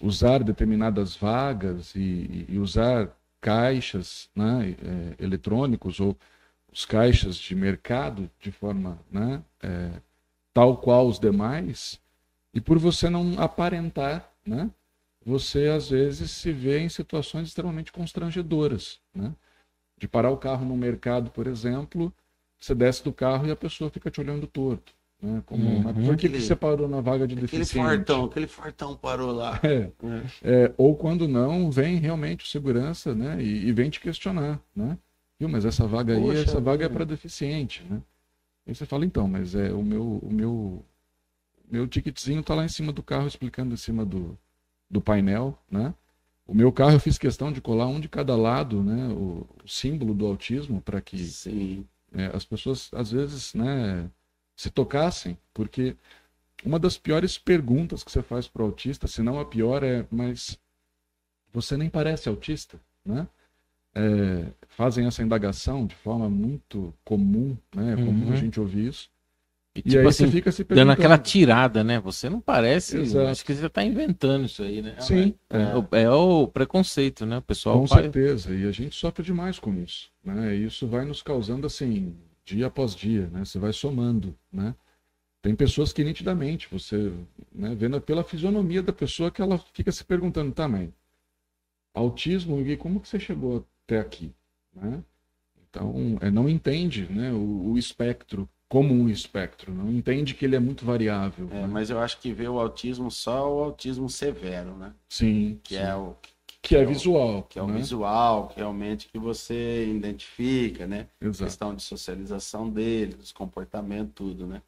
usar determinadas vagas e, e usar caixas né, é, eletrônicos ou os caixas de mercado de forma né, é, tal qual os demais, e por você não aparentar, né, você às vezes se vê em situações extremamente constrangedoras, né? De parar o carro no mercado, por exemplo, você desce do carro e a pessoa fica te olhando torto, né? Como, Uhum. "Mas por que, que Aquele- você parou na vaga de Aquele deficiente? fortão, aquele fortão parou lá. É, né? é, ou quando não, vem realmente o segurança, né? E, e vem te questionar, né? Viu, mas essa vaga aí, Poxa essa vaga é para deficiente, né? Aí você fala, então, mas é o meu, o meu, meu ticketzinho tá lá em cima do carro, explicando em cima do, do painel, né? O meu carro eu fiz questão de colar um de cada lado, né? O, o símbolo do autismo para que Sim. é, as pessoas às vezes né, se tocassem, porque uma das piores perguntas que você faz para o autista, se não a pior, é: mas você nem parece autista, né? É, fazem essa indagação de forma muito comum, né? É comum Uhum. a gente ouvir isso. E, E tipo aí assim, você fica se dando perguntando. aquela tirada, né? Você não parece. Exato. Acho que você tá inventando isso aí, né? Sim, É, é. o- é o preconceito, né? O pessoal Com faz- certeza, e a gente sofre demais com isso, né? E isso vai nos causando assim, dia após dia, né? Você vai somando, né? Tem pessoas que nitidamente você, né, vendo pela fisionomia da pessoa que ela fica se perguntando, tá, mãe, autismo, e como que você chegou até aqui? Né? Então, é, não entende né, o, o, espectro como um espectro, não entende que ele é muito variável. É, né? Mas eu acho que vê o autismo só o autismo severo, né? Sim. Que sim. é o que, é, é visual. Que é o né? visual, que realmente que você identifica, né? Exato. A questão de socialização dele, dos comportamentos, tudo, né?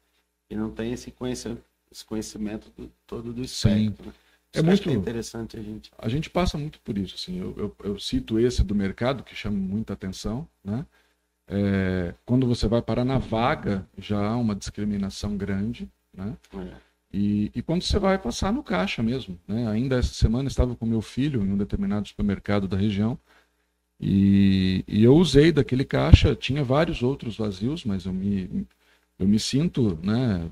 E não tem esse conhecimento, esse conhecimento do, todo do espectro. Né? É muito é interessante a gente. A gente passa muito por isso, assim. Eu, eu, eu cito esse do mercado que chama muita atenção, né? É, quando você vai parar na vaga, já há uma discriminação grande, né? É. E, e, quando você vai passar no caixa mesmo, né? Ainda essa semana estava com meu filho em um determinado supermercado da região e, e, eu usei daquele caixa. Tinha vários outros vazios, mas eu me, eu me sinto, né?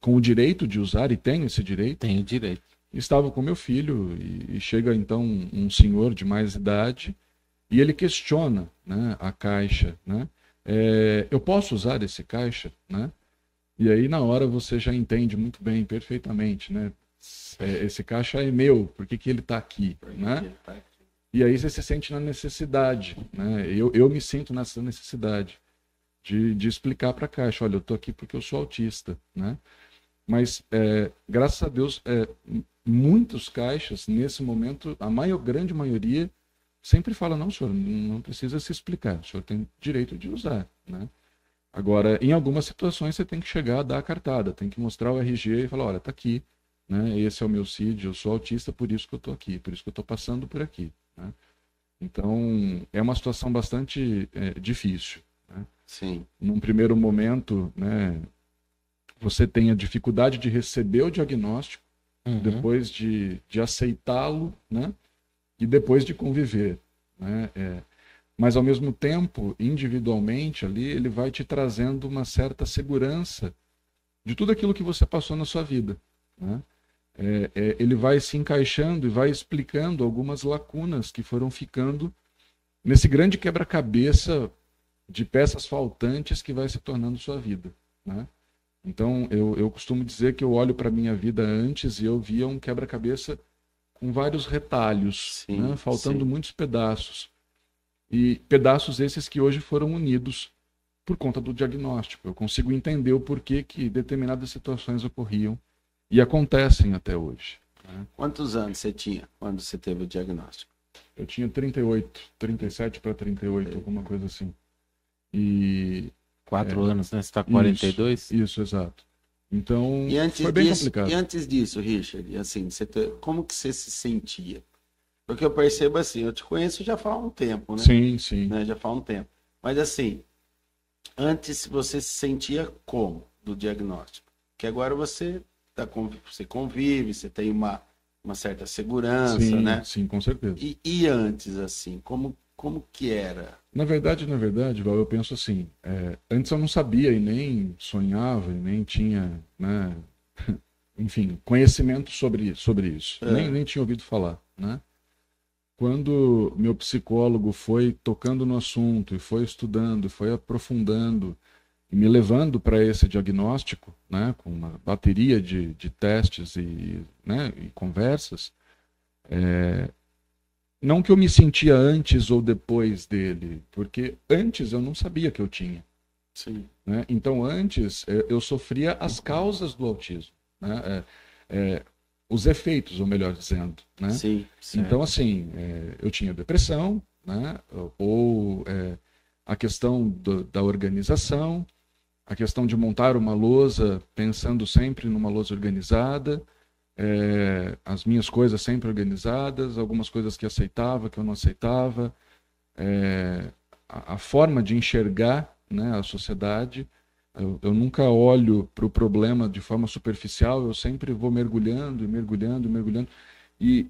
Com o direito de usar e tenho esse direito. Tenho direito. Estava com meu filho e, e chega então um, um senhor de mais idade e ele questiona, né? A caixa, né? É, eu posso usar esse caixa, né? E aí, na hora, você já entende muito bem, perfeitamente, né? É, esse caixa é meu, por que, que ele está aqui, né? E aí você se sente na necessidade, né? Eu, eu me sinto nessa necessidade de, de explicar para a caixa, olha, eu estou aqui porque eu sou autista, né? Mas, é, graças a Deus, é, muitos caixas, nesse momento, a maior, grande maioria, sempre fala, não, senhor, não precisa se explicar, o senhor tem direito de usar, né? Agora, em algumas situações, você tem que chegar a dar a cartada, tem que mostrar o RG e falar, olha, tá aqui, né? Esse é o meu CID, eu sou autista, por isso que eu estou aqui, por isso que eu estou passando por aqui. Né? Então, é uma situação bastante é, difícil. Né? Sim. Num primeiro momento, né, você tem a dificuldade de receber o diagnóstico, uhum. depois de, de aceitá-lo, né? E depois de conviver. Né? É, mas ao mesmo tempo, individualmente ali, ele vai te trazendo uma certa segurança de tudo aquilo que você passou na sua vida. Né? É, é, ele vai se encaixando e vai explicando algumas lacunas que foram ficando nesse grande quebra-cabeça de peças faltantes que vai se tornando sua vida. Né? Então, eu, eu costumo dizer que eu olho para a minha vida antes e eu via um quebra-cabeça com vários retalhos, sim, né? faltando sim. muitos pedaços. E pedaços esses que hoje foram unidos por conta do diagnóstico. Eu consigo entender o porquê que determinadas situações ocorriam e acontecem até hoje. Né? Quantos anos você tinha quando você teve o diagnóstico? Eu tinha 38, 37 para 38, é. alguma coisa assim. E. Quatro é, anos, né? Você está com 42? Isso, isso, exato. Então, foi bem disso, complicado. E antes disso, Richard, assim, você, como que você se sentia? Porque eu percebo assim, eu te conheço já faz um tempo, né? Sim, sim. Né? Já faz um tempo. Mas assim, antes você se sentia como do diagnóstico? Que agora você tá você convive, você tem uma, uma certa segurança, sim, né? Sim, com certeza. E, e, antes, assim, como, como que era? Na verdade, na verdade, Val, eu penso assim, é, antes eu não sabia e nem sonhava e nem tinha, né, (laughs) enfim, conhecimento sobre, sobre isso. É. Nem, nem tinha ouvido falar, né? Quando meu psicólogo foi tocando no assunto e foi estudando, foi aprofundando e me levando para esse diagnóstico, né, com uma bateria de, de testes e, né, e conversas, é, não que eu me sentia antes ou depois dele, porque antes eu não sabia que eu tinha. Sim. Né? Então antes é, eu sofria as causas do autismo. Né? É, é, os efeitos, ou melhor dizendo. Né? Sim, então, assim, é, eu tinha depressão, né? ou é, a questão do, da organização, a questão de montar uma lousa pensando sempre numa lousa organizada, é, as minhas coisas sempre organizadas, algumas coisas que aceitava, que eu não aceitava, é, a, a, forma de enxergar né, a sociedade eu, eu nunca olho para o problema de forma superficial, eu sempre vou mergulhando e mergulhando mergulhando. E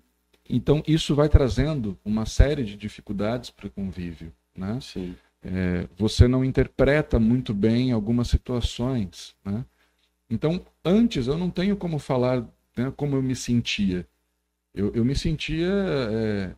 então isso vai trazendo uma série de dificuldades para o convívio. Né? Sim. É, você não interpreta muito bem algumas situações. Né? Então, antes eu não tenho como falar né, como eu me sentia. Eu, eu me sentia. É,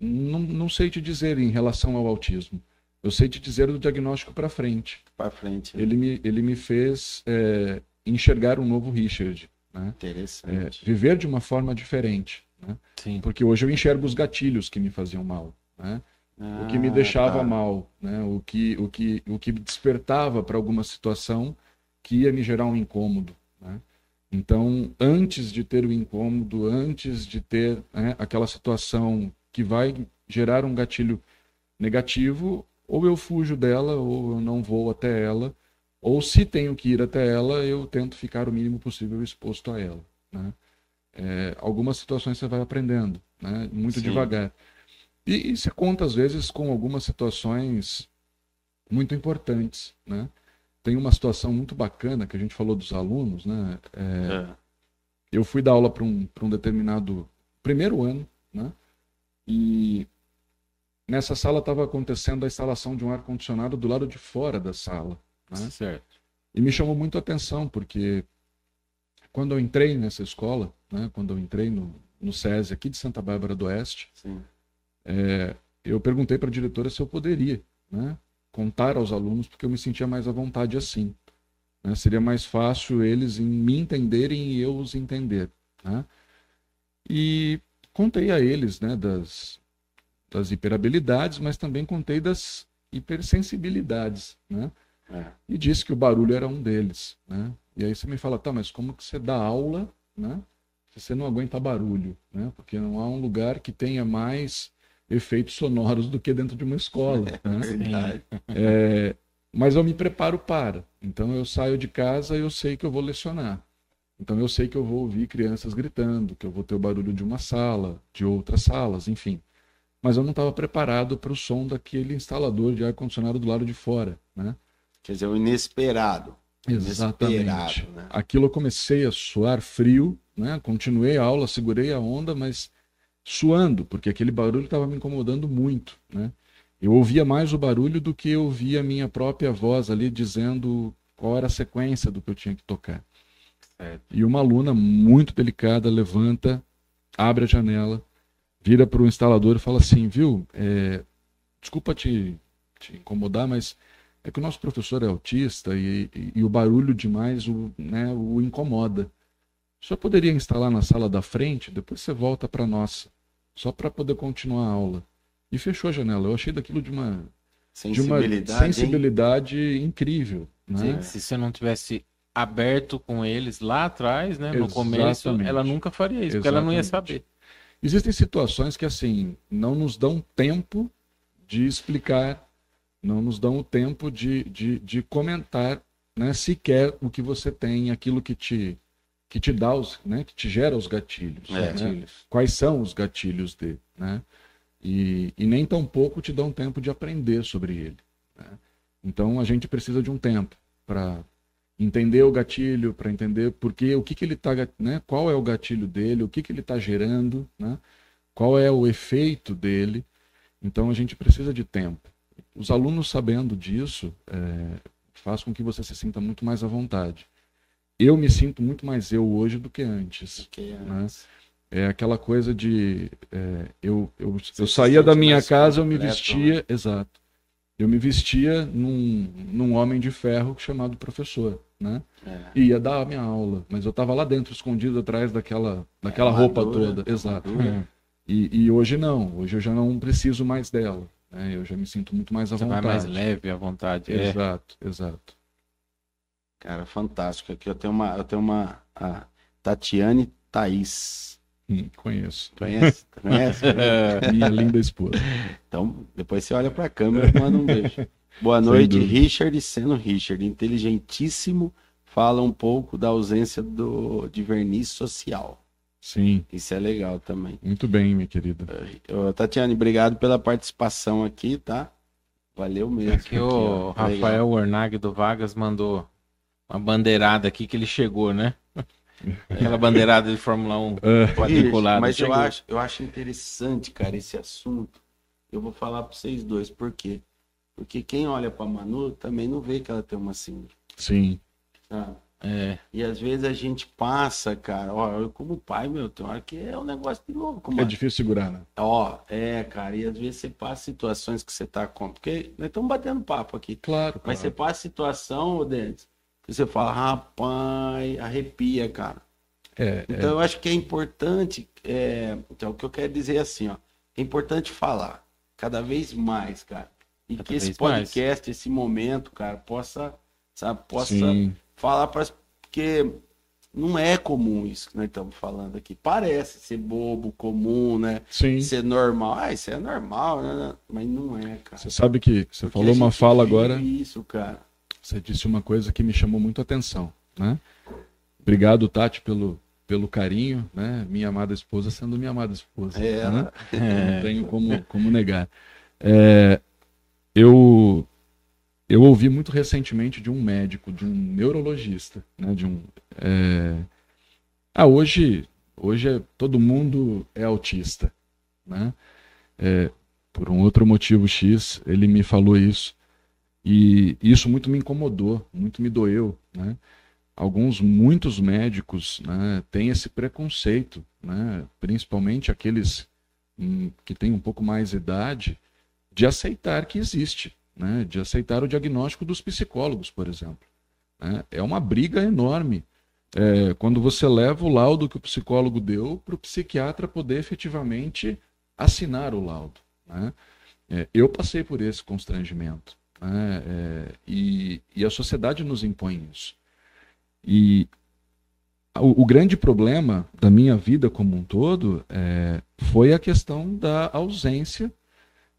não, não sei te dizer em relação ao autismo. Eu sei te dizer do diagnóstico para frente. Para frente. Né? Ele, me, ele me fez é, enxergar um novo Richard. Né? Interessante. É, viver de uma forma diferente. Né? Sim. Porque hoje eu enxergo os gatilhos que me faziam mal, né? o que me Ah, deixava tá. mal, né? O que o que o que despertava para alguma situação que ia me gerar um incômodo, né? Então, antes de ter o incômodo, antes de ter né, aquela situação que vai gerar um gatilho negativo, ou eu fujo dela, ou eu não vou até ela, ou se tenho que ir até ela, eu tento ficar o mínimo possível exposto a ela. Né? É, algumas situações você vai aprendendo, né? muito Sim. devagar. E, e você conta, às vezes, com algumas situações muito importantes. Né? Tem uma situação muito bacana que a gente falou dos alunos. Né? É, É. eu fui dar aula para um, pra um determinado primeiro ano, né? E nessa sala estava acontecendo a instalação de um ar condicionado do lado de fora da sala, né? Certo. E me chamou muito a atenção porque quando eu entrei nessa escola, né? Quando eu entrei no, no SESI aqui de Santa Bárbara do Oeste, Sim. eu perguntei para a diretora se eu poderia, né? Contar aos alunos porque eu me sentia mais à vontade assim. né? Seria mais fácil eles em me entenderem e eu os entender. Né? E contei a eles né, das, das hiperabilidades, mas também contei das hipersensibilidades. Né? É. E disse que o barulho era um deles. Né? E aí você me fala, tá, mas como que você dá aula né, se você não aguenta barulho? Né? Porque não há um lugar que tenha mais efeitos sonoros do que dentro de uma escola. né? Verdade. É, mas eu me preparo para. Então eu saio de casa e eu sei que eu vou lecionar. Então eu sei que eu vou ouvir crianças gritando, que eu vou ter o barulho de uma sala, de outras salas, enfim. Mas eu não estava preparado para o som daquele instalador de ar-condicionado do lado de fora. Né? Quer dizer, o inesperado. Exatamente. Inesperado, né? Aquilo eu comecei a suar frio, né? continuei a aula, segurei a onda, mas suando, porque aquele barulho estava me incomodando muito. Né? Eu ouvia mais o barulho do que eu ouvia a minha própria voz ali dizendo qual era a sequência do que eu tinha que tocar. Certo. E uma aluna muito delicada levanta, abre a janela, vira para o instalador e fala assim, viu, é, desculpa te, te incomodar, mas é que o nosso professor é autista e, e- e o barulho demais o, né, o incomoda. Senhor poderia instalar na sala da frente, depois você volta para a nossa, só para poder continuar a aula. E fechou a janela. Eu achei daquilo de uma, de uma Sensibilidade. hein? sensibilidade incrível. Né? Se você não tivesse aberto com eles lá atrás, né, no começo, Exatamente. ela nunca faria isso, porque ela não ia Exatamente. saber. Existem situações que, assim, não nos dão tempo de explicar, não nos dão o tempo de, de, de comentar né, sequer o que você tem, aquilo que te, que te dá, os, né, que te gera os gatilhos. É. né? Quais são os gatilhos dele. Né? E, e nem tão pouco te dão tempo de aprender sobre ele. né? Então a gente precisa de um tempo para entender o gatilho, para entender por que, o que, que ele está, né? qual é o gatilho dele, o que, que ele está gerando, né? qual é o efeito dele. Então a gente precisa de tempo. Os alunos sabendo disso é, faz com que você se sinta muito mais à vontade. Eu me sinto muito mais eu hoje do que antes. Porque, Né? É aquela coisa de. é, eu, eu, Você eu saía da minha casa, eu me completo, vestia. Exato. Eu me vestia num, num homem de ferro chamado professor. Né? é, E ia dar a minha aula. Mas eu estava lá dentro, escondido atrás daquela, daquela roupa armadura, toda. Exato. armadura. E, e hoje não. Hoje eu já não preciso mais dela. né? Eu já me sinto muito mais à Você vai vontade. mais leve à vontade. É. Exato, exato. Cara, fantástico. Aqui eu tenho uma, eu tenho uma a Tatiane Thaís. Hum, conheço. Conhece? (laughs) Conhece? Minha linda esposa. Então, depois você olha pra câmera e manda um beijo. (laughs) Boa noite. Richard sendo Richard. Inteligentíssimo. Fala um pouco da ausência do, de verniz social. Sim, Isso é legal também. muito bem, minha querida. Tatiane, obrigado pela participação aqui, tá? Valeu mesmo. Aqui o. Rafael Ornag do Vagas mandou uma bandeirada aqui que ele chegou, né? (laughs) Aquela bandeirada de Fórmula 1 Ah, quadriculada. Mas eu acho, eu acho interessante, cara, esse assunto. Eu vou falar para vocês dois, por quê? Porque quem olha para Manu também não vê que ela tem uma síndrome, sim, sabe? É, E às vezes a gente passa, cara, ó, eu como pai, meu, tem hora que é um negócio de louco, é mano. difícil segurar, né? Ó, é, cara, e às vezes você passa situações que você tá com. Porque nós estamos batendo papo aqui. Claro, Mas você claro. passa situação, ô Dentes, que você fala, rapaz, arrepia, cara. É, então, é. eu acho que é importante. É, então, o que eu quero dizer é assim, ó. É importante falar cada vez mais, cara. E cada que esse podcast, mais. esse momento, cara, possa, sabe, possa Sim. falar para. Porque não é comum isso que nós estamos falando aqui. Parece ser bobo, comum, né? Sim. Ser normal. Ah, isso é normal, né? Mas não é, cara. Você sabe que você Porque falou uma fala agora. Isso, cara. Você disse uma coisa que me chamou muito a atenção, né? Obrigado, Tati, pelo, pelo carinho, né? Minha amada esposa sendo minha amada esposa. É. Né? É. (laughs) Não tenho como, como negar. É, eu eu ouvi muito recentemente de um médico, de um neurologista, né? De um é... ah hoje hoje é, todo mundo é autista, né? É, por um outro motivo X ele me falou isso e isso muito me incomodou, muito me doeu, né? alguns, muitos médicos né, têm esse preconceito, né, principalmente aqueles hum, que têm um pouco mais idade, de aceitar que existe, né, de aceitar o diagnóstico dos psicólogos, por exemplo. Né. É uma briga enorme é, quando você leva o laudo que o psicólogo deu para o psiquiatra poder efetivamente assinar o laudo. Né. É, eu passei por esse constrangimento. Né, é, e, e a sociedade nos impõe isso. E o, o, grande problema da minha vida como um todo é, foi a questão da ausência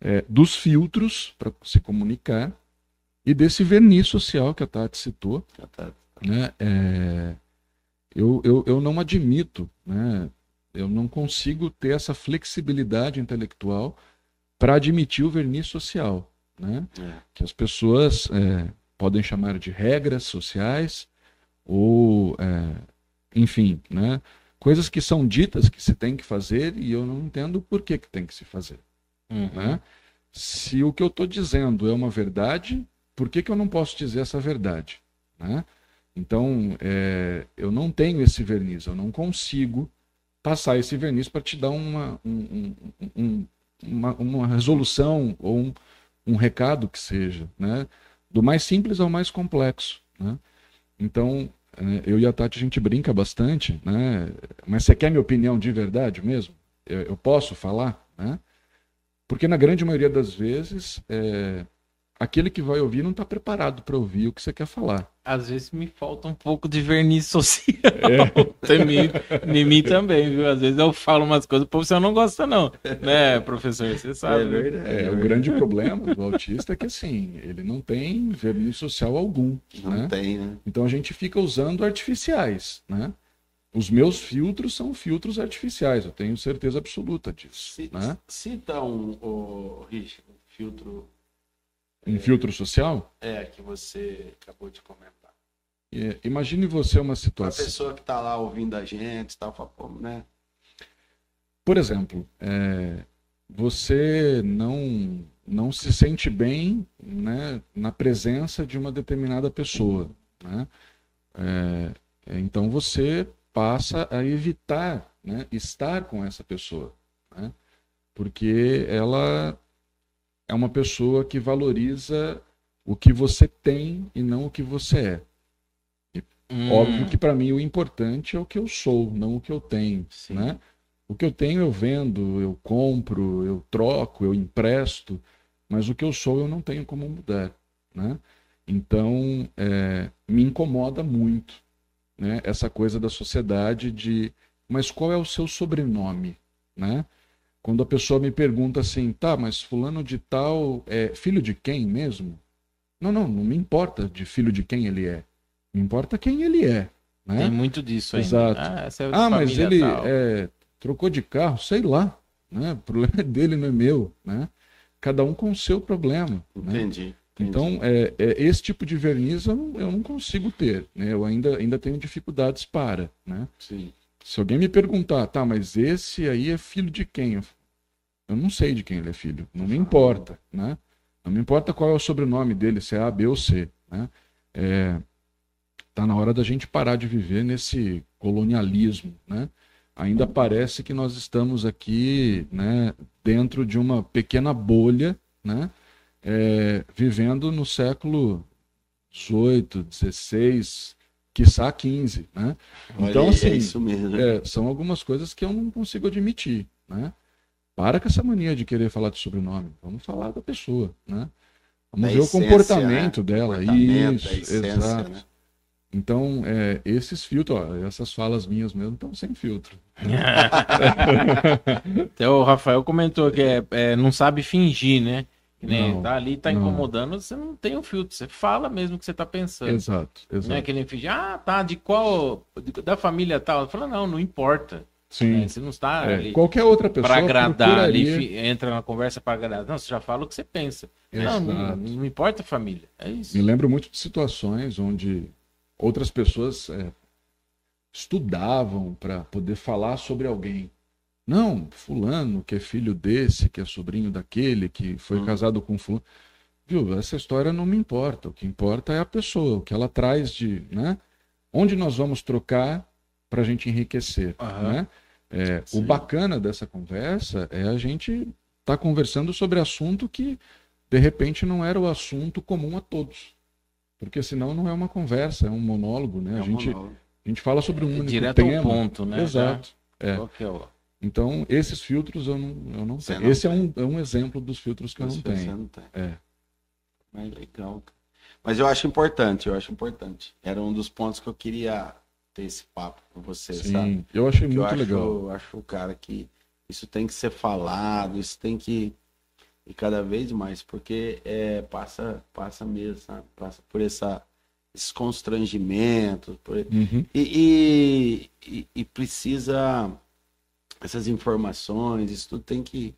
é, dos filtros para se comunicar e desse verniz social que a Tati citou. Né? É, eu, eu, eu não admito, né? eu não consigo ter essa flexibilidade intelectual para admitir o verniz social. Né? É. Que as pessoas é, podem chamar de regras sociais, ou é, enfim, né? Coisas que são ditas que se tem que fazer e eu não entendo por que, que tem que se fazer. Uhum. Né? Se o que eu estou dizendo é uma verdade, por que, que eu não posso dizer essa verdade? Né? Então, é, eu não tenho esse verniz, eu não consigo passar esse verniz para te dar uma, um, um, uma, uma, resolução ou um, um recado que seja, né? do mais simples ao mais complexo. Né? Então, né? Eu e a Tati a gente brinca bastante, né? Mas você quer minha opinião de verdade mesmo? Eu, eu posso falar, né? Porque na grande maioria das vezes, é, aquele que vai ouvir não está preparado para ouvir o que você quer falar. Às vezes me falta um pouco de verniz (laughs) social. É. em mim também, viu? Às vezes eu falo umas coisas, o você não gosta, não. Né, professor? Você sabe. É verdade. É, é o grande problema do autista é que, assim, ele não tem verniz social algum. Não né? tem, né? Então a gente fica usando artificiais, né? Os meus filtros são filtros artificiais, eu tenho certeza absoluta disso. C né? Cita um, oh, Richard, um filtro um é, filtro social? É, que você acabou de comentar. É, imagine você uma situação. A pessoa que está lá ouvindo a gente, tal, né? Por exemplo, é, você não não se sente bem né, na presença de uma determinada pessoa. Né? É, então você passa a evitar né, estar com essa pessoa. Né? Porque ela é uma pessoa que valoriza o que você tem e não o que você é. E, hum. Óbvio que para mim o importante é o que eu sou, não o que eu tenho. Né? O que eu tenho eu vendo, eu compro, eu troco, eu empresto, mas o que eu sou eu não tenho como mudar. Né? Então, é, me incomoda muito né, essa coisa da sociedade de mas qual é o seu sobrenome? Né? Quando a pessoa me pergunta assim, tá, mas fulano de tal é filho de quem mesmo? Não, não, não me importa de filho de quem ele é. Me importa quem ele é. Né? Tem muito disso ainda. Exato. Ah, é ah mas ele é, trocou de carro, sei lá. Né? O problema é dele, não é meu. Né? Cada um com o seu problema. Né? Então, é, é, esse tipo de verniz eu não, eu não consigo ter. Né? Eu ainda, ainda tenho dificuldades para. Né? Sim. Se alguém me perguntar, tá, mas esse aí é filho de quem? Eu não sei de quem ele é filho. Não me importa, né? Não me importa qual é o sobrenome dele, se é A, B ou C. Né? É, tá na hora da gente parar de viver nesse colonialismo, né? Ainda parece que nós estamos aqui, né, dentro de uma pequena bolha, né, é, vivendo no século 18, 16, quiçá 15, né? Olha, Então, é assim, isso mesmo. É, são algumas coisas que eu não consigo admitir, né? Para com essa mania de querer falar de sobrenome. Vamos falar da pessoa, né? Vamos Da ver essência, o comportamento dela. Comportamento, Isso, essência, exato. né? Então, é, esses filtros, ó, essas falas minhas mesmo estão sem filtro. (laughs) Até o Rafael comentou que é, é, não sabe fingir, né? Não, tá ali, tá não. incomodando, você não tem o filtro, você fala mesmo o que você tá pensando. Exato, Não é exato. que nem fingir, ah, tá, de qual, da família tal. Fala, não, não importa. Sim. né? Você não está É, ali qualquer outra pessoa pra agradar, ali, procuraria- fi- entra na conversa pra agradar. Não, você já fala o que você pensa. Não, não, Exato. não importa a família. É isso. Me lembro muito de situações onde outras pessoas é, estudavam para poder falar sobre alguém. Não, fulano, que é filho desse, que é sobrinho daquele, que foi Hum. casado com fulano. Viu, essa história não me importa. O que importa é a pessoa, o que ela traz de, né? Onde nós vamos trocar para a gente enriquecer, Aham. né? É, o bacana dessa conversa é a gente estar conversando sobre assunto que de repente não era o assunto comum a todos. Porque senão não é uma conversa, é um monólogo, né? É a, um gente, monólogo. a gente fala sobre um É único direto tema. ao ponto, né? Exato. Já. É. Qual que é o- Então, esses filtros eu não, eu não Você tenho. não Esse é um, é um exemplo dos filtros que eu não Você tenho. não tem. É. Mas legal. Mas eu acho importante, eu acho importante. Era um dos pontos que eu queria ter esse papo com você, sabe? Sim, eu achei Que eu muito acho, legal. eu acho, cara, que isso tem que ser falado, isso tem que e cada vez mais, porque é, passa, passa mesmo, sabe? Passa por essa, esses constrangimentos, por- Uhum. e, e, e- e precisa essas informações, isso tudo tem que.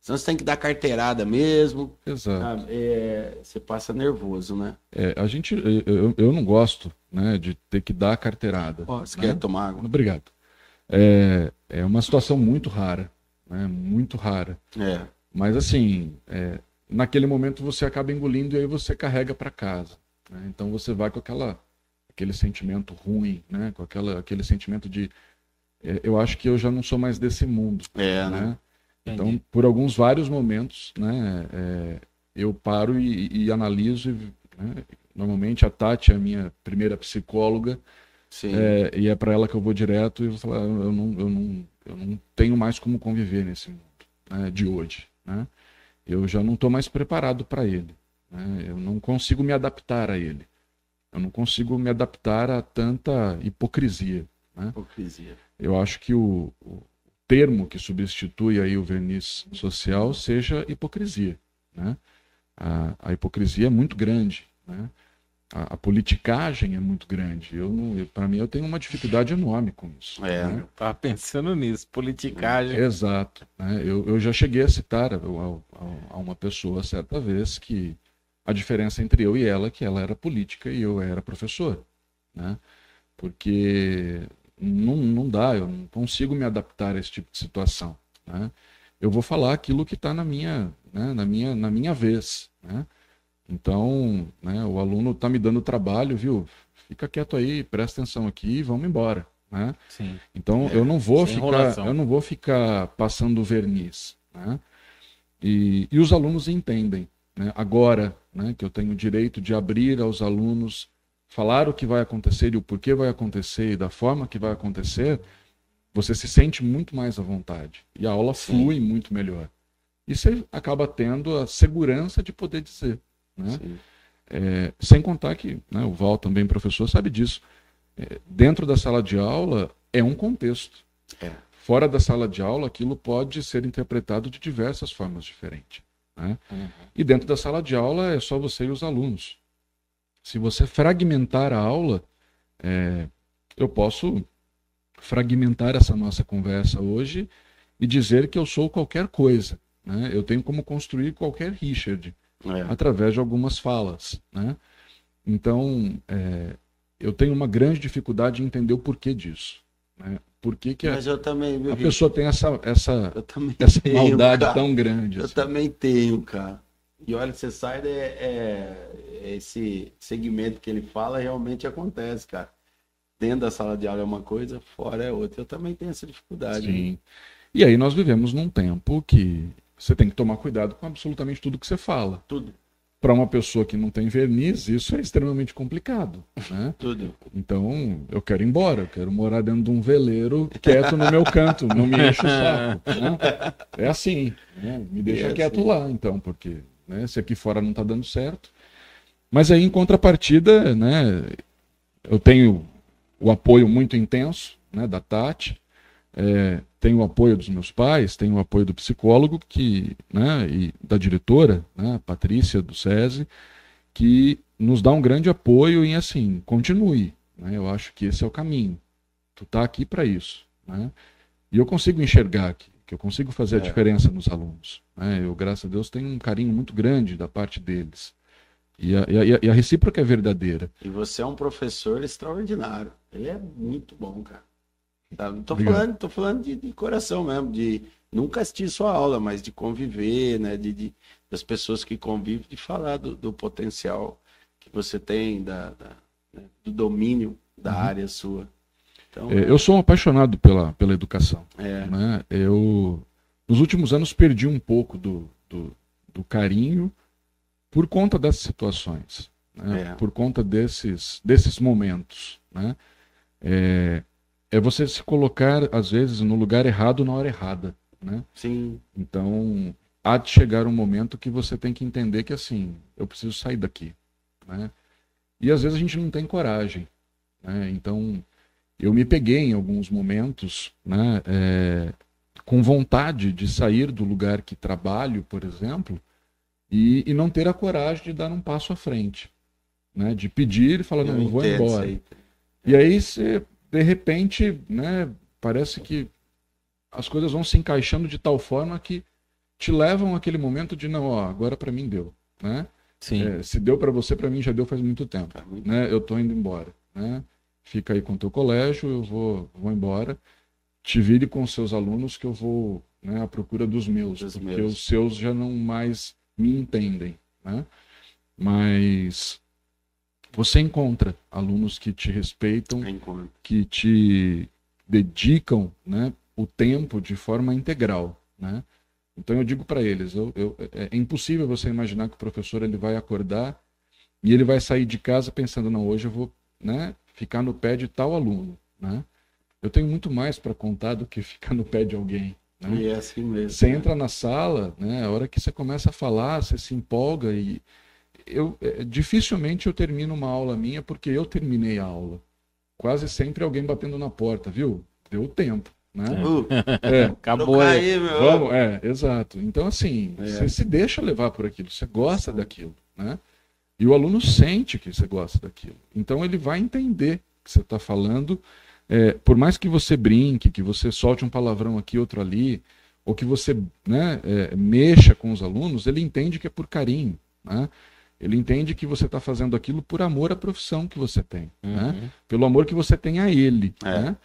Senão você tem que dar carteirada mesmo, Exato. É, você passa nervoso, né? É, a gente, eu, eu- não gosto né, de ter que dar carteirada. Ó, você né? quer tomar água? Obrigado. É, é uma situação muito rara, né? Muito rara. É. Mas assim, é, naquele momento você acaba engolindo e aí você carrega para casa. né? Então você vai com aquela, aquele sentimento ruim, né? Com aquela, aquele sentimento de eu acho que eu já não sou mais desse mundo, É, né? né? Então, por alguns vários momentos, né? é, eu paro e, e analiso. e, né, normalmente a Tati é a minha primeira psicóloga Sim. é, e é para ela que eu vou direto e vou falar, eu não, eu não, eu não tenho mais como conviver nesse mundo né, de hoje. Né? Eu já não estou mais preparado para ele. né? Eu não consigo me adaptar a ele. Eu não consigo me adaptar a tanta hipocrisia. Hipocrisia. Eu acho que o, o termo que substitui aí o verniz social seja hipocrisia. Né? A, a hipocrisia é muito grande. Né? A, a politicagem é muito grande. Eu para mim eu tenho uma dificuldade enorme com isso. É, né? né? Tava pensando nisso, politicagem. Exato. né? Eu, eu já cheguei a citar a, a- a uma pessoa certa vez que a diferença entre eu e ela é que ela era política e eu era professor. Né? Porque não, não dá, eu não consigo me adaptar a esse tipo de situação. Né? Eu vou falar aquilo que está na minha, né, na minha, na minha vez. Né? Então, né, o aluno está me dando trabalho, viu? Fica quieto aí, presta atenção aqui e vamos embora. Né? Sim. Então É, eu não vou ficar, enrolação. eu não vou ficar passando verniz, né? E, e os alunos entendem, né? Agora, né, que eu tenho o direito de abrir aos alunos, falar o que vai acontecer e o porquê vai acontecer e da forma que vai acontecer, você se sente muito mais à vontade e a aula Sim. flui muito melhor. E você acaba tendo a segurança de poder dizer, né? É, sem contar que né, o Val também professor sabe disso. É, dentro da sala de aula é um contexto. É. Fora da sala de aula, aquilo pode ser interpretado de diversas formas diferentes. né? Uhum. E dentro da sala de aula é só você e os alunos. Se você fragmentar a aula, é, eu posso fragmentar essa nossa conversa hoje e dizer que eu sou qualquer coisa. né? Eu tenho como construir qualquer Richard É. através de algumas falas, né? Então, é, eu tenho uma grande dificuldade em entender o porquê disso, né? Por que, que a, Mas eu também, a pessoa tem essa, essa, essa tenho, maldade cara. tão grande? Eu assim? também tenho, cara. E olha, você sai, é, é- esse segmento que ele fala realmente acontece, cara. Dentro da sala de aula é uma coisa, fora é outra. Eu também tenho essa dificuldade. né? Sim. E aí nós vivemos num tempo que você tem que tomar cuidado com absolutamente tudo que você fala. Tudo. para uma pessoa que não tem verniz, isso é extremamente complicado. Né? (laughs) Tudo. Então, eu quero ir embora, eu quero morar dentro de um veleiro quieto no meu canto, não me enche o saco. Né? (laughs) É assim, né? me deixa É quieto assim. lá, então, porque né, se aqui fora não está dando certo. Mas aí, em contrapartida, né, eu tenho o apoio muito intenso né, da Tati, é, tenho o apoio dos meus pais, tenho o apoio do psicólogo que, né, e da diretora, né, Patrícia do SESI, que nos dá um grande apoio em assim, continue. Né, eu acho que esse é o caminho. Tu tá aqui para isso. Né, e eu consigo enxergar aqui, que eu consigo fazer a É. diferença nos alunos. Né, eu, graças a Deus, tenho um carinho muito grande da parte deles. E a, e a- e a recíproca é verdadeira. E você é um professor extraordinário. Ele é muito bom, cara. Tá? Não tô Obrigado. falando, tô falando de, de coração mesmo, de nunca assistir sua aula, mas de conviver, né? De, de- das pessoas que convivem, de falar do, do potencial que você tem, da, da- né, do domínio da área sua. Então, Uhum. É, eu sou um apaixonado pela, pela educação. é, né? Eu, nos últimos anos, perdi um pouco do, do, do carinho por conta dessas situações, né? É. por conta desses, desses momentos. Né? É, é você se colocar, às vezes, no lugar errado na hora errada. Né? sim, Então, há de chegar um momento que você tem que entender que, assim, eu preciso sair daqui. Né? E às vezes a gente não tem coragem. Né? Então, eu me peguei em alguns momentos né, é, com vontade de sair do lugar que trabalho, por exemplo, e, e não ter a coragem de dar um passo à frente. Né? De pedir e falar, não, eu vou embora. aí. E aí você, de repente, né, parece que as coisas vão se encaixando de tal forma que te levam àquele momento de não, ó, agora para mim deu, né? Sim. É, se deu para você, para mim já deu faz muito tempo, Tá né? Eu tô indo embora, né? Fica aí com o teu colégio, eu vou, vou embora. Te vire com os seus alunos que eu vou, né, à procura dos meus, Dos porque meus. os seus já não mais me entendem, né? Mas você encontra alunos que te respeitam, Encontro. que te dedicam né, o tempo de forma integral. Né? Então eu digo para eles, eu, eu- é é impossível você imaginar que o professor ele vai acordar e ele vai sair de casa pensando, não, hoje eu vou né, ficar no pé de tal aluno. Né? Eu tenho muito mais para contar do que ficar no pé de alguém. Né? E é assim mesmo. Você né? entra na sala, né? A hora que você começa a falar, você se empolga e eu é, dificilmente eu termino uma aula minha porque eu terminei a aula. Quase sempre alguém batendo na porta, viu? Deu tempo, né? Uh, (laughs) É, (laughs) Acabou aí, meu. vamos, é, exato. Então assim, É. você se deixa levar por aquilo, você gosta daquilo, né? E o aluno sente que você gosta daquilo. Então ele vai entender que você está falando. É, por mais que você brinque, que você solte um palavrão aqui, outro ali, ou que você né, é, mexa com os alunos, ele entende que é por carinho. Né? Ele entende que você está fazendo aquilo por amor à profissão que você tem. Né? Uhum. Pelo amor que você tem a ele. É. Né?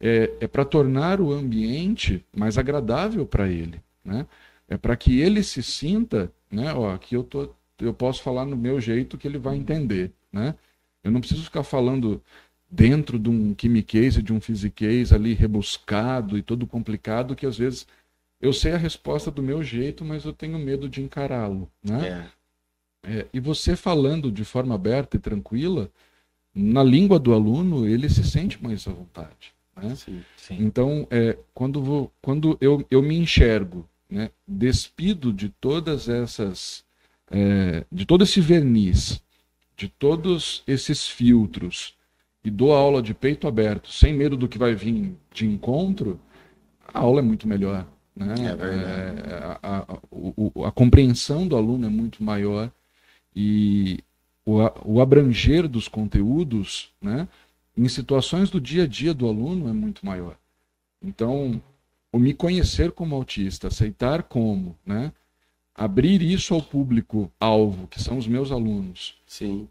É, é para tornar o ambiente mais agradável para ele. Né? É para que ele se sinta, né? Ó, aqui eu, tô, eu posso falar no meu jeito que ele vai entender. Né? Eu não preciso ficar falando dentro de um quimiquês e de um physiquês ali rebuscado e todo complicado que às vezes eu sei a resposta do meu jeito, mas eu tenho medo de encará-lo. Né? É. É, e você falando de forma aberta e tranquila, na língua do aluno, ele se sente mais à vontade. Né? Sim. Sim. Então, é, quando, vou, quando eu, eu me enxergo né, despido de todas essas, é, de todo esse verniz, de todos esses filtros, e dou a aula de peito aberto, sem medo do que vai vir de encontro, a aula é muito melhor. Né? É verdade. É, a, a- o- a compreensão do aluno é muito maior e o, o abranger dos conteúdos, né, em situações do dia a dia do aluno é muito maior. Então, o me conhecer como autista, aceitar como, né, abrir isso ao público alvo, que são os meus alunos,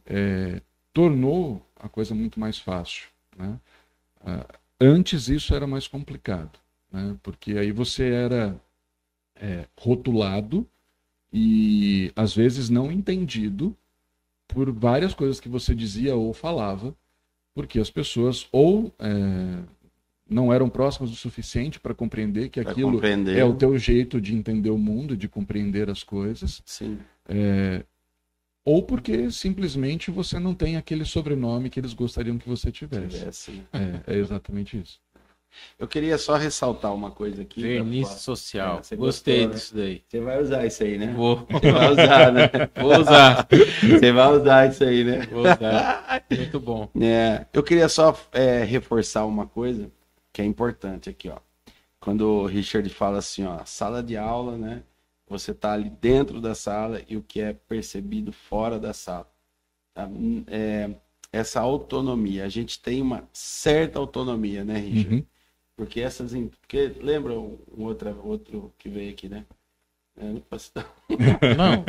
é, tornou a coisa muito mais fácil. Né? Ah, antes isso era mais complicado, né? porque aí você era é, rotulado e às vezes não entendido por várias coisas que você dizia ou falava, porque as pessoas ou é, não eram próximas o suficiente para compreender que Pra aquilo compreender. é o teu jeito de entender o mundo, de compreender as coisas, Sim. ou porque simplesmente você não tem aquele sobrenome que eles gostariam que você tivesse. Tivesse, né? É, é exatamente isso. Eu queria só ressaltar uma coisa aqui. Verniz pra- social. É, você Gostei gostou, né? disso daí. Você vai usar isso aí, né? Vou, (laughs) Você vai usar, né? (laughs) vou usar. Você vai usar isso aí, né? Vou usar. Muito bom. (laughs) É, eu queria só é, reforçar uma coisa que é importante aqui, ó. Quando o Richard fala assim, ó, sala de aula, né? Você tá ali dentro da sala e o que é percebido fora da sala. tá? É, essa autonomia, a gente tem uma certa autonomia, né, Richard? Uhum. Porque essas. Porque lembra um outro, outro que veio aqui, né? É, não posso. Não,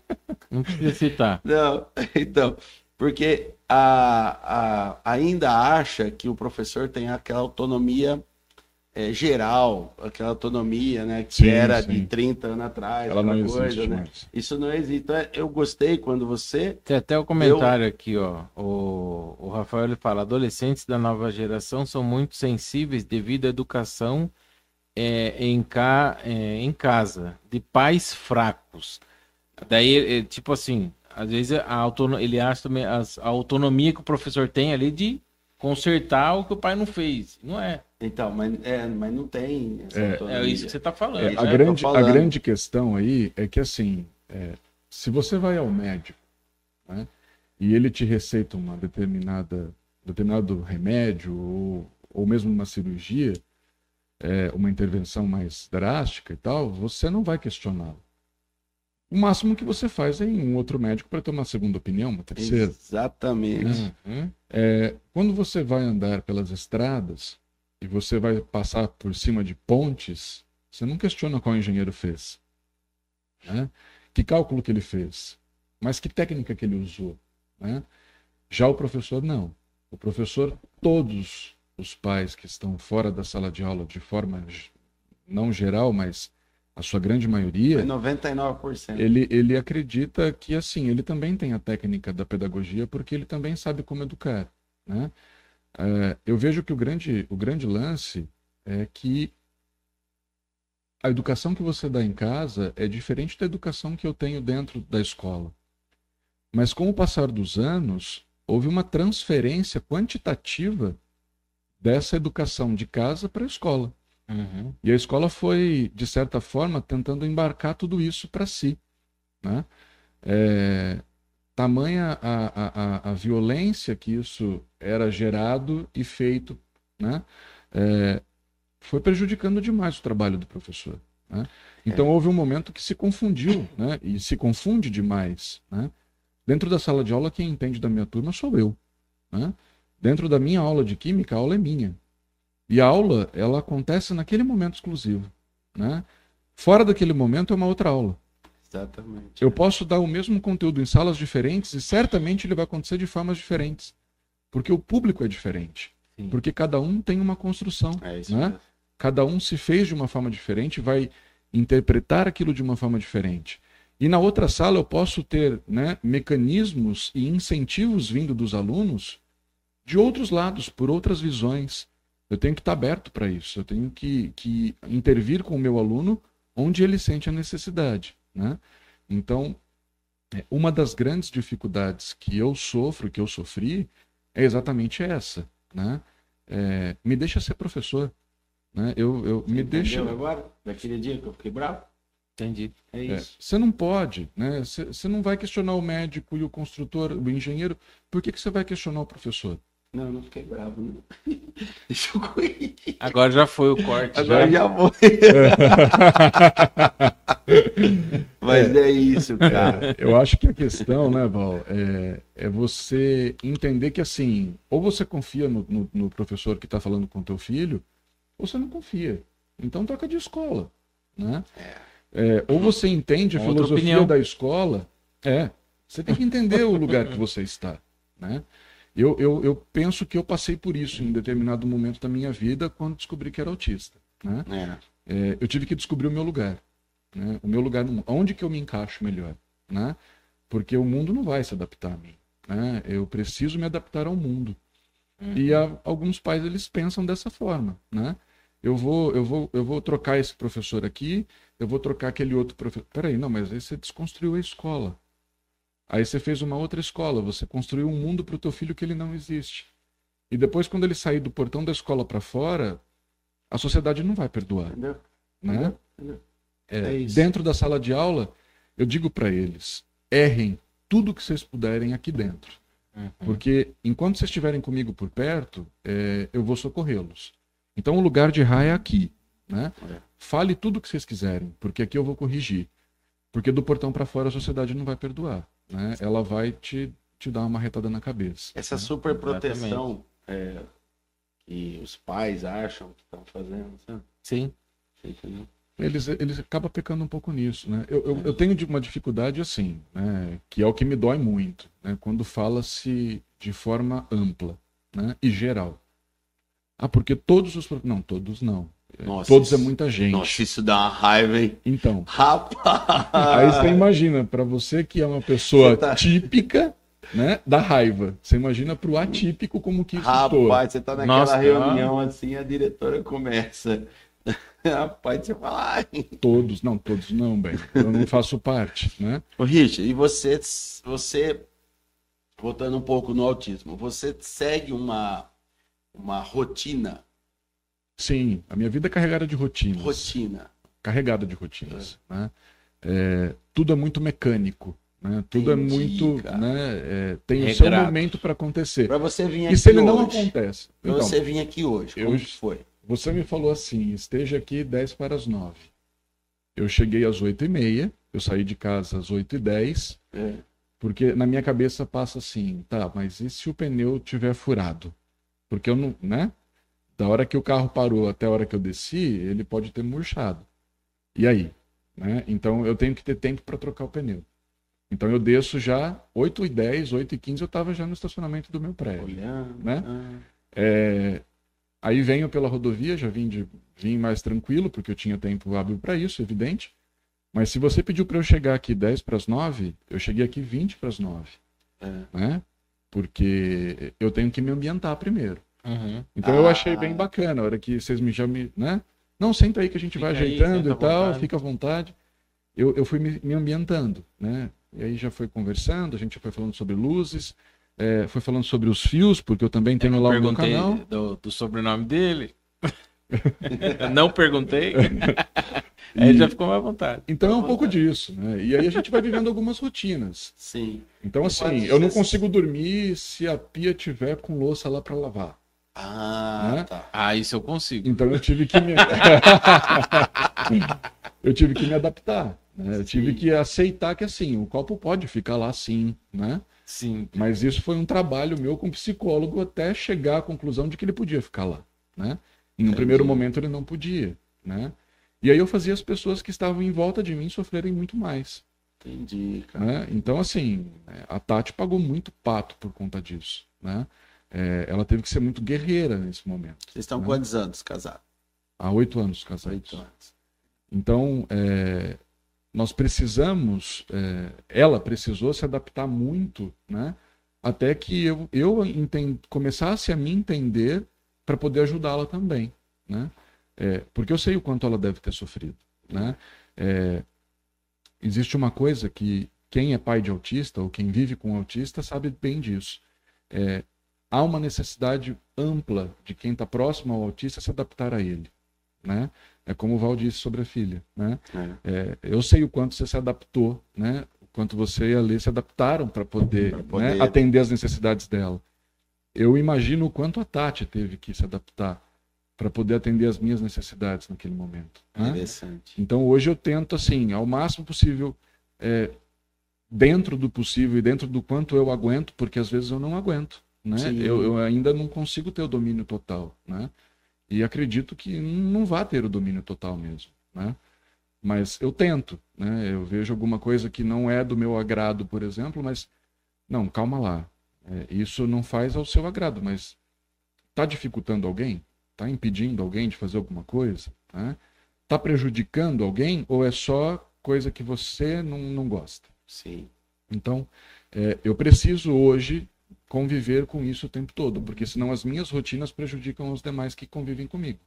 (laughs) não precisa citar. Não, (laughs) então, porque a, a, ainda acha que o professor tem aquela autonomia é, geral, aquela autonomia, né, que Sim, era sim. de 30 anos atrás, Ela não aquela existe coisa, né? mais. Isso não existe. Então, é, eu gostei quando você. Tem até o comentário aqui, ó. O, o Rafael ele fala: adolescentes da nova geração são muito sensíveis devido à educação é, em, ca, é, em casa, de pais fracos. Daí, é, tipo assim, às vezes a autono, ele acha também as- a autonomia que o professor tem ali de consertar o que o pai não fez. Não é. Então, mas, é, mas não tem essa É, autonomia. É isso que você tá falando. É, a, é, tô grande, a falando. grande questão aí é que, assim, é, se você vai ao médico né, e ele te receita uma determinada, determinado remédio ou, ou mesmo uma cirurgia, é, uma intervenção mais drástica e tal, você não vai questioná-lo. O máximo que você faz é ir em um outro médico para ter uma segunda opinião, uma terceira. Exatamente. Uhum. É, quando você vai andar pelas estradas e você vai passar por cima de pontes, você não questiona qual engenheiro fez. né? Que cálculo que ele fez. Mas que técnica que ele usou. né? Já o professor, não. O professor, todos os pais que estão fora da sala de aula, de forma não geral, mas a sua grande maioria, É 99%. ele, ele acredita que assim ele também tem a técnica da pedagogia porque ele também sabe como educar né? É, eu vejo que o grande o grande lance é que a educação que você dá em casa é diferente da educação que eu tenho dentro da escola mas com o passar dos anos houve uma transferência quantitativa dessa educação de casa para a escola Uhum. e a escola foi, de certa forma, tentando embarcar tudo isso para si. Né? É, tamanha a, a, a, violência que isso era gerado e feito, né? É, foi prejudicando demais o trabalho do professor. né? Então houve um momento que se confundiu, né? e se confunde demais. Né? Dentro da sala de aula, quem entende da minha turma sou eu. Né? Dentro da minha aula de química, a aula é minha. E a aula, ela acontece naquele momento exclusivo, né? Fora daquele momento é uma outra aula. Exatamente. Eu posso dar o mesmo conteúdo em salas diferentes e certamente ele vai acontecer de formas diferentes, porque o público é diferente, Sim. porque cada um tem uma construção, É isso né? mesmo. Cada um se fez de uma forma diferente, vai interpretar aquilo de uma forma diferente. E na outra sala eu posso ter né, mecanismos e incentivos vindo dos alunos de outros lados, por outras visões. Eu tenho que estar aberto para isso. Eu tenho que, que intervir com o meu aluno onde ele sente a necessidade. Né? Então, é, uma das grandes dificuldades que eu sofro, que eu sofri, é exatamente essa. Né? É, me deixa ser professor. Né? Eu, eu me deixa. agora? Daquele dia que eu fiquei bravo? Entendi. É É, isso. Você não pode, né? Você não vai questionar o médico e o construtor, o engenheiro. Por que, que você vai questionar o professor? Não, não fiquei bravo, não. (laughs) Deixa eu corrigir. Agora já foi o corte. Agora já. já vou. (laughs) Mas é isso, cara. Eu acho que a questão, né, Val, é, é você entender que assim, ou você confia no, no- no professor que está falando com o teu filho, ou você não confia. Então troca de escola, né? É, ou você entende a Outra filosofia opinião. da escola, é. Você tem que entender o lugar que você está, né? Eu, eu, eu penso que eu passei por isso em determinado momento da minha vida quando descobri que era autista, né? É. É, eu tive que descobrir o meu lugar. Né? O meu lugar, no- onde que eu me encaixo melhor. Né? Porque o mundo não vai se adaptar a mim. Né? Eu preciso me adaptar ao mundo. E a- alguns pais eles pensam dessa forma. Né? Eu, vou, eu, vou, eu vou trocar esse professor aqui, eu vou trocar aquele outro professor. Peraí, não, mas aí você desconstruiu a escola. Aí você fez uma outra escola, você construiu um mundo para o teu filho que ele não existe. E depois, quando ele sair do portão da escola para fora, a sociedade não vai perdoar. Entendeu? Né? Entendeu? É, É dentro da sala de aula, eu digo para eles: errem tudo que vocês puderem aqui dentro. Uhum. Porque enquanto vocês estiverem comigo por perto, é, eu vou socorrê-los. Então o lugar de errar é aqui. Né? É. Fale tudo o que vocês quiserem, porque aqui eu vou corrigir. Porque do portão para fora a sociedade não vai perdoar. Né? Ela vai te, te dar uma marretada na cabeça. Essa né? super proteção é, que os pais acham que estão fazendo, sabe? Sim. Entendeu? Eles, eles acabam pecando um pouco nisso, né? Eu, eu, eu tenho de- uma dificuldade assim, né? Que é o que me dói muito, né? Quando fala-se de forma ampla, né? E geral. Ah, porque todos os... Não, todos não. É, Nossa, todos é isso- muita gente. Nossa, isso dá uma raiva, hein? Então, Rapaz! aí você imagina, para você que é uma pessoa tá- típica, né? Da raiva. Você imagina pro atípico como que isso. Rapaz, você tá naquela Nossa, reunião assim, a diretora começa. (laughs) Rapaz, você fala. Ai. Todos, não, todos não, bem. Eu não faço parte, né? Ô, Richard, e você, você, voltando um pouco no autismo, você segue uma, uma rotina, Sim, a minha vida é carregada de rotinas. rotina. carregada de rotinas. Né? É, tudo é muito mecânico. Né? Tudo Entendi, é muito. cara. Né? É, tem o seu Regrado. momento para acontecer. Pra você vir aqui E se ele não hoje, acontece? pra Então, você vir aqui hoje, eu- como que foi? você me falou assim: esteja aqui 10 para as 9. Eu cheguei às 8 e meia, eu saí de casa às 8 e 10, É. porque na minha cabeça passa assim, tá, mas e se o pneu tiver furado? Porque eu não, né? Da hora que o carro parou até a hora que eu desci, ele pode ter murchado. E aí? Né? Então eu tenho que ter tempo para trocar o pneu. Então eu desço já 8 e 10, 8 e 15 eu estava já no estacionamento do meu prédio. Olhando. Né? ah, É, Aí venho pela rodovia, já vim, de, vim mais tranquilo, porque eu tinha tempo hábil para isso, evidente. Mas se você pediu para eu chegar aqui 10 para as 9, eu cheguei aqui 20 para as 9. é. Né? Porque eu tenho que me ambientar primeiro. Uhum. Então eu Ah. achei bem bacana a hora que vocês me já me. Né? Não, senta aí que a gente vai aí, ajeitando senta e tal, vontade. fica à vontade. Eu, eu fui me, me ambientando, né? E aí já foi conversando, a gente já foi falando sobre luzes, é, foi falando sobre os fios, porque eu também tenho lá o meu canal. do, do sobrenome dele. (laughs) não perguntei. (laughs) Aí ele já ficou mais à vontade. Então é um pouco disso, né? E aí a gente vai vivendo algumas rotinas. Sim. Então, assim, eu não consigo dormir se a pia tiver com louça lá para lavar. Ah, Né? tá. Ah, isso eu consigo. Então eu tive que me. (laughs) eu tive que me adaptar. Né? Eu tive que aceitar que assim, o copo pode ficar lá sim, né? Sim. Mas isso foi um trabalho meu com psicólogo até chegar à conclusão de que ele podia ficar lá, né? Em um Entendi. primeiro momento ele não podia, né? E aí eu fazia as pessoas que estavam em volta de mim sofrerem muito mais. Entendi, cara. né? Então, assim, a Tati pagou muito pato por conta disso, né? É, ela teve que ser muito guerreira nesse momento. Vocês estão Né? quantos anos casados? Há oito anos casados. Oito anos. Então, é, nós precisamos, é, ela precisou se adaptar muito, né? Até que eu, eu enten- começasse a me entender para poder ajudá-la também, né? É, porque eu sei o quanto ela deve ter sofrido, né? É, existe uma coisa que quem é pai de autista ou quem vive com autista sabe bem disso. É, há uma necessidade ampla de quem está próximo ao autista se adaptar a ele, né? É como o Val disse sobre a filha, né? É. É, eu sei o quanto você se adaptou, né? O quanto você e a Lê se adaptaram para poder, Pra poder- né, atender as necessidades dela. Eu imagino o quanto a Tati teve que se adaptar para poder atender as minhas necessidades naquele momento. né? Interessante. Então hoje eu tento, assim, ao máximo possível, é, dentro do possível e dentro do quanto eu aguento, porque às vezes eu não aguento, né? Eu, eu ainda não consigo ter o domínio total, né? E acredito que não vá ter o domínio total mesmo, né? Mas eu tento, né? Eu vejo alguma coisa que não é do meu agrado, por exemplo, mas não, calma lá. É, isso não faz ao seu agrado, mas está dificultando alguém? Está impedindo alguém de fazer alguma coisa? Né? Está prejudicando alguém ou é só coisa que você não, não gosta? Sim. Então, é, eu preciso hoje conviver com isso o tempo todo, porque senão as minhas rotinas prejudicam os demais que convivem comigo.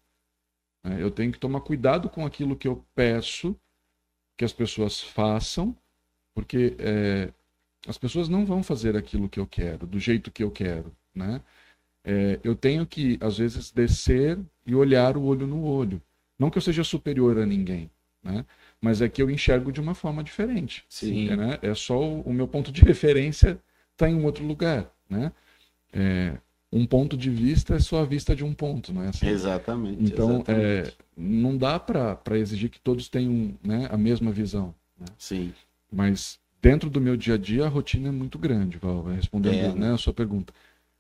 É, eu tenho que tomar cuidado com aquilo que eu peço que as pessoas façam, porque é, As pessoas não vão fazer aquilo que eu quero, do jeito que eu quero, né? É, eu tenho que, às vezes, descer e olhar o olho no olho. Não que eu seja superior a ninguém, né? Mas é que eu enxergo de uma forma diferente. Sim. É, né? é só o, o meu ponto de referência está em um outro lugar, né? É, um ponto de vista é só a vista de um ponto, não é assim? Exatamente. Então, exatamente. é, não dá para exigir que todos tenham né, a mesma visão. Né? Sim. Mas dentro do meu dia a dia, a rotina é muito grande, Val, respondendo É, né, a sua pergunta.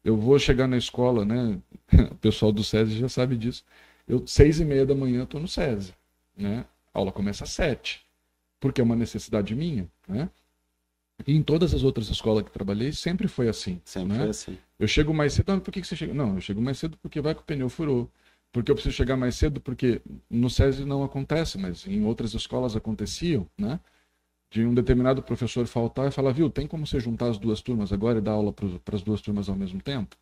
Eu vou chegar na escola, né? (laughs) O pessoal do SESI já sabe disso. Eu, seis e meia da manhã, estou no SESI. Né? A aula começa às sete, porque é uma necessidade minha. Né? E em todas as outras escolas que trabalhei, sempre foi assim. Sempre né? foi assim. Eu chego mais cedo, ah, por que, que você chega? Não, eu chego mais cedo porque vai que o pneu furou. Porque eu preciso chegar mais cedo porque no SESI não acontece, mas em outras escolas aconteciam, né? De um determinado professor faltar e falar, viu, tem como você juntar as duas turmas agora e dar aula para as duas turmas ao mesmo tempo?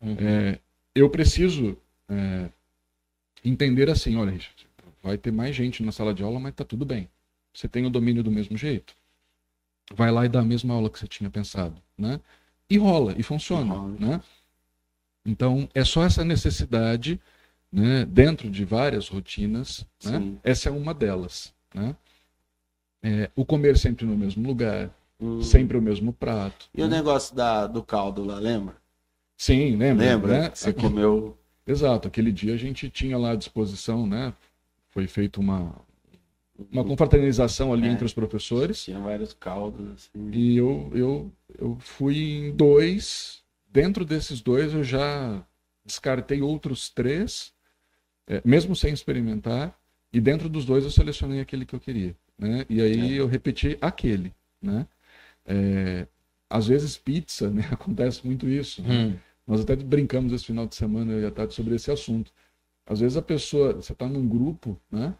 Uhum. É, eu preciso é, entender assim, olha, Richard, vai ter mais gente na sala de aula, mas tá tudo bem. Você tem o domínio do mesmo jeito. Vai lá e dá a mesma aula que você tinha pensado, né? E rola, e funciona, rola. né? Então, é só essa necessidade, né, dentro de várias rotinas, né? Essa é uma delas, né? É, o comer sempre no mesmo lugar, Hum. sempre o mesmo prato. E o né? negócio da, do caldo lá, lembra? Sim, lembra? Lembra? né? Você Aqui- comeu. (laughs) Exato, aquele dia a gente tinha lá à disposição, né? Foi feita uma, uma confraternização ali É. entre os professores. Tinha vários caldos, assim. E eu, eu, eu fui em dois. Dentro desses dois eu já descartei outros três, é, mesmo sem experimentar. E dentro dos dois eu selecionei aquele que eu queria. Né? E aí É. eu repeti aquele. Né? É, às vezes pizza, (laughs) né? acontece muito isso. né? Hum. Nós até brincamos esse final de semana, e a Tati, sobre esse assunto. Às vezes a pessoa, você está num grupo, né?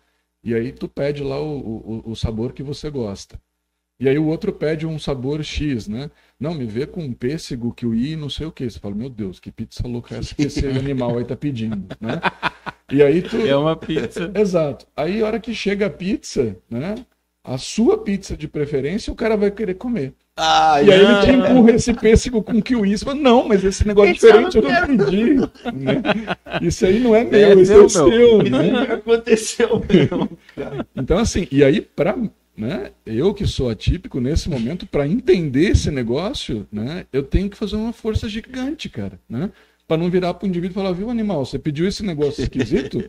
E aí tu pede lá o, o, o sabor que você gosta. E aí o outro pede um sabor X, né? Não, me vê com pêssego, kiwi, não sei o que. Você fala, meu Deus, que pizza louca é essa que esse (laughs) animal aí tá pedindo, né? E aí tu... É uma pizza. Exato. Aí a hora que chega a pizza, né? A sua pizza de preferência, o cara vai querer comer. Ah, E aí ele não. te empurra esse pêssego com kiwi. Você fala, não, mas esse negócio Esse eu diferente eu não não pedi. né? Isso aí não é É meu, isso é meu, o seu. Isso né? nunca aconteceu mesmo. Então, assim, e aí, pra, né, eu que sou atípico nesse momento, para entender esse negócio, né, eu tenho que fazer uma força gigante, cara, né? Para não virar para o indivíduo e falar, viu, animal, você pediu esse negócio esquisito,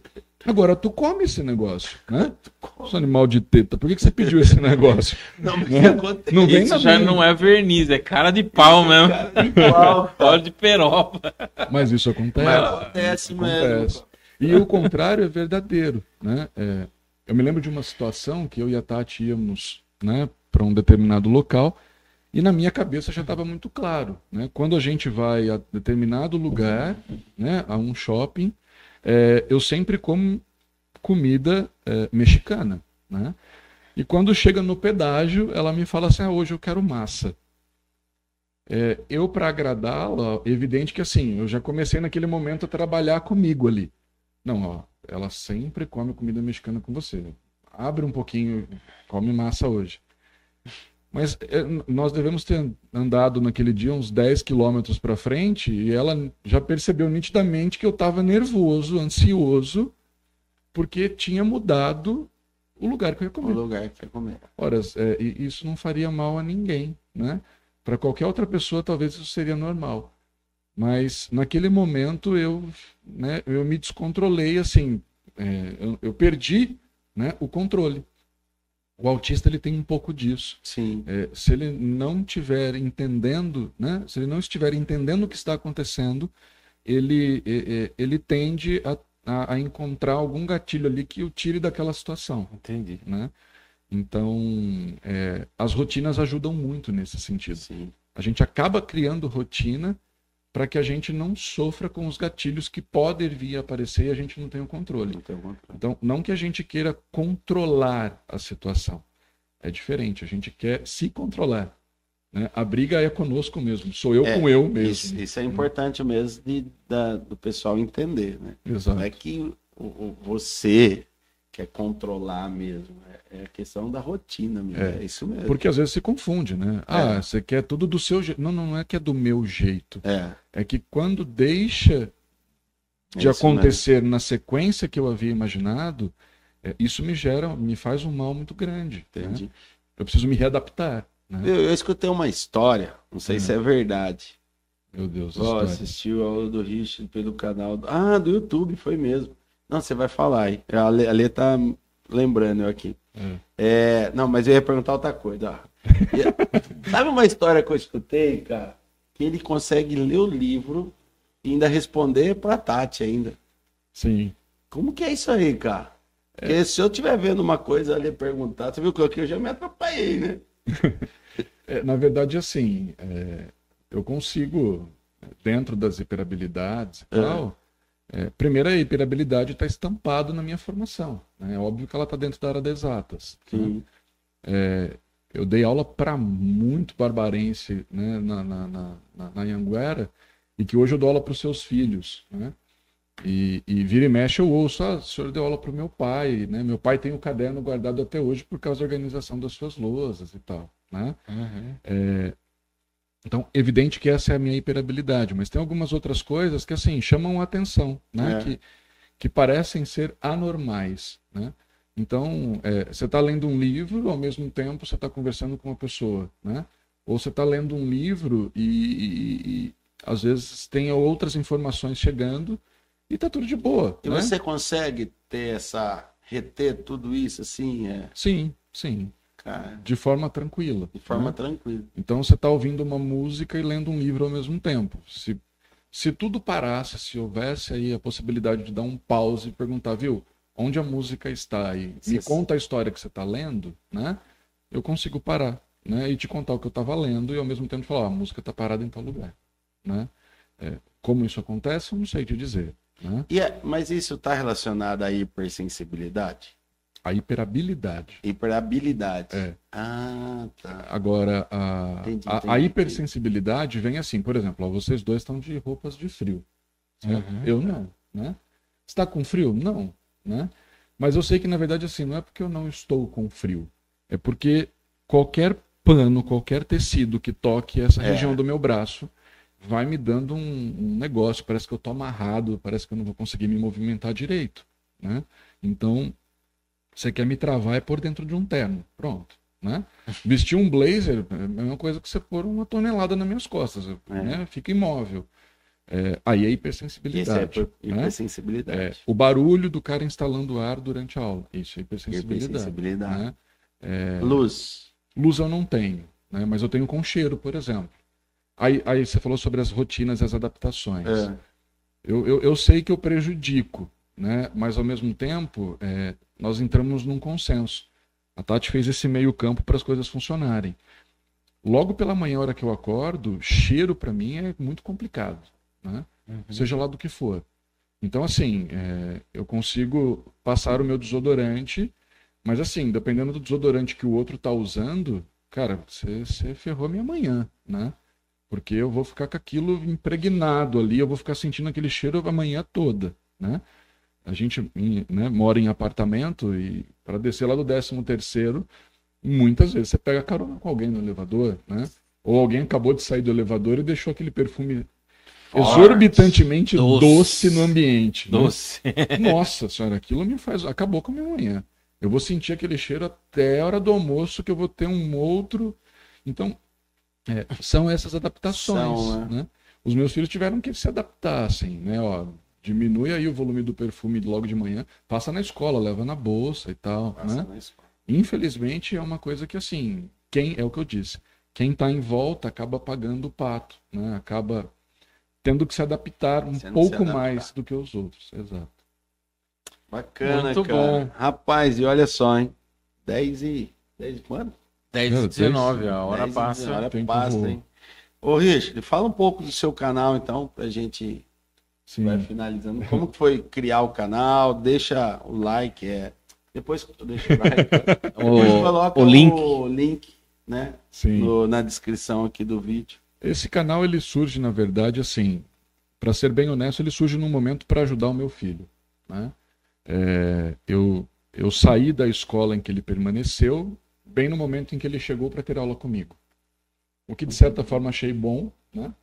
agora tu come esse negócio, né? (laughs) Seu animal de teta, por que, que você pediu esse negócio? (laughs) Não, mas Né? acontece. Não vem Isso já não é verniz, é cara de pau mesmo. Igual, Óleo de (laughs) peroba. Mas isso acontece. mas acontece mesmo. Acontece. E o contrário é verdadeiro, né? É, eu me lembro de uma situação que eu e a Tati íamos, né, para um determinado local e na minha cabeça já estava muito claro, né? Quando a gente vai a determinado lugar, né, a um shopping, é, eu sempre como comida é, mexicana, né? E quando chega no pedágio, ela me fala assim: ah, hoje eu quero massa. É, eu, para agradá-la, evidente que assim, eu já comecei naquele momento a trabalhar comigo ali. Não, ó, ela sempre come comida mexicana com você. Abre um pouquinho, come massa hoje. Mas é, nós devemos ter andado naquele dia uns 10 quilômetros para frente e ela já percebeu nitidamente que eu estava nervoso, ansioso, porque tinha mudado o lugar que eu ia O comer. lugar que você comer. Ora, é, isso não faria mal a ninguém, né? Para qualquer outra pessoa, talvez isso seria normal. Mas naquele momento eu, né, eu me descontrolei, assim, é, eu, eu perdi, né, o controle. O autista ele tem um pouco disso. Sim. É, se ele não estiver entendendo, né, se ele não estiver entendendo o que está acontecendo, ele, é, é, ele tende a, a, a encontrar algum gatilho ali que o tire daquela situação Entendi. né? Então, é, as rotinas ajudam muito nesse sentido. Sim. A gente acaba criando rotina para que a gente não sofra com os gatilhos que podem vir a aparecer e a gente não tenha o controle. Não tem controle. Então, não que a gente queira controlar a situação. É diferente, a gente quer se controlar. né? A briga é conosco mesmo, sou eu É, com eu Isso, mesmo. isso é importante mesmo de, da- do pessoal entender, né? Exato. Não é que o, o- você quer controlar mesmo. É, É a questão da rotina mesmo. É, É. isso mesmo. Porque às vezes se confunde, né? Ah, você quer tudo do seu jeito. Não, não é que é do meu jeito. É. É que quando deixa de é isso acontecer na sequência que eu havia imaginado, é, isso me gera, me faz um mal muito grande. mesmo, né? Entendi. Eu preciso me readaptar. Né? Eu, eu escutei uma história, não sei Hum. se é verdade. Meu Deus, Ó, história. assistiu a aula do Richard pelo canal. do- Ah, do YouTube, foi mesmo. Não, você vai falar aí. A Lê, a Lê tá lembrando eu aqui. É. É, não, mas eu ia perguntar outra coisa. (laughs) Sabe uma história que eu escutei, cara? Que ele consegue ler o livro e ainda responder pra Tati ainda. Sim. Como que é isso aí, cara? Porque se eu estiver vendo uma coisa ali perguntar, você viu que eu já me atrapalhei, né? (laughs) É, na verdade, assim, é, eu consigo, dentro das hiperabilidades e É. tal, é, primeiro a hiperabilidade está estampado na minha formação. né? É óbvio que ela está dentro da área das exatas. né? Sim. Eu dei aula para muito barbarense né, na, na, na, na, Anhanguera e que hoje eu dou aula para os seus filhos. Né? E, e vira e mexe eu ouço, ah, o senhor deu aula para o meu pai, né? Meu pai tem o caderno guardado até hoje por causa da organização das suas lousas e tal, né? Uhum. Então, evidente que essa é a minha hiperabilidade, mas tem algumas outras coisas que, assim, chamam a atenção, né? É. Que, que parecem ser anormais, né? Então, é, você está lendo um livro, ao mesmo tempo você está conversando com uma pessoa, né? Ou você está lendo um livro e, e- e, às vezes tem outras informações chegando e tá tudo de boa, E né? você consegue ter essa. reter tudo isso assim, é, Sim, sim, cara, de forma tranquila. de forma né? tranquila. Então você está ouvindo uma música e lendo um livro ao mesmo tempo. Se, se tudo parasse, se houvesse aí a possibilidade de dar um pause e perguntar, viu, onde a música está e me conta a história que você está lendo, né? Eu consigo parar, né? E te contar o que eu estava lendo e ao mesmo tempo falar, ó, a música está parada em tal lugar, né? É, como isso acontece, eu não sei te dizer, né? E é- mas isso está relacionado à hipersensibilidade? A hiperabilidade. Hiperabilidade. É. Ah, tá. Agora, a, Entendi, a- a, entendi, hipersensibilidade vem assim, por exemplo, ó, vocês dois estão de roupas de frio. Uhum. Eu não, né? Está com frio? Não, né? Mas eu sei que, na verdade, assim, não é porque eu não estou com frio. É porque qualquer pano, qualquer tecido que toque essa É. região do meu braço vai me dando um, um negócio. Parece que eu tô amarrado, parece que eu não vou conseguir me movimentar direito, né? Então, você quer me travar é por dentro de um terno. Pronto, né? (laughs) Vestir um blazer é a mesma coisa que você pôr uma tonelada nas minhas costas, É. né? Fica imóvel. É, aí é Isso é hipersensibilidade. né? hipersensibilidade. É, o barulho do cara instalando ar durante a aula. Isso é hipersensibilidade. Hipersensibilidade. né? É, Luz. luz eu não tenho, né? mas eu tenho com cheiro, por exemplo. Aí, aí você falou sobre as rotinas e as adaptações. É. Eu, eu, eu sei que eu prejudico, né? mas ao mesmo tempo é, nós entramos num consenso. A Tati fez esse meio campo para as coisas funcionarem. Logo pela manhã, hora que eu acordo, cheiro para mim é muito complicado, né? seja lá do que for. Então, assim, é, eu consigo passar o meu desodorante, mas assim, dependendo do desodorante que o outro tá usando, cara, você você ferrou minha manhã, né? Porque eu vou ficar com aquilo impregnado ali, eu vou ficar sentindo aquele cheiro a manhã toda, né? A gente né, mora em apartamento e para descer lá do 13 terceiro, muitas vezes você pega carona com alguém no elevador, né? Ou alguém acabou de sair do elevador e deixou aquele perfume exorbitantemente Doce. doce, no ambiente. né? Doce. (laughs) Nossa senhora, aquilo me faz. Acabou com a minha manhã. Eu vou sentir aquele cheiro até a hora do almoço, que eu vou ter um outro. Então, é, são essas adaptações. São, né? né? Os meus filhos tiveram que se adaptar, assim, né? Ó, diminui aí o volume do perfume logo de manhã, passa na escola, leva na bolsa e tal. Passa né? na escola. Infelizmente, é uma coisa que, assim, quem é o que eu disse, quem está em volta acaba pagando o pato, né? Acaba tendo que se adaptar um pouco adaptar. mais do que os outros. Exato. Bacana, Muito cara. bom. Rapaz, e olha só, hein? 10 e. 10 quando? 10 Meu e Deus. 19, a hora 10 passa. A hora passa, hein? Ô, Richard, fala um pouco do seu canal, então, pra gente Sim. vai finalizando. Como foi criar o canal? Deixa o like, é. Depois deixa o like, (laughs) depois O, coloca o link. o link, né? Sim. no- na descrição aqui do vídeo. Esse canal ele surge, na verdade, assim, para ser bem honesto, ele surge num momento para ajudar o meu filho. Né? É, eu eu saí da escola em que ele permaneceu, bem no momento em que ele chegou para ter aula comigo. O que de certa forma achei bom, né?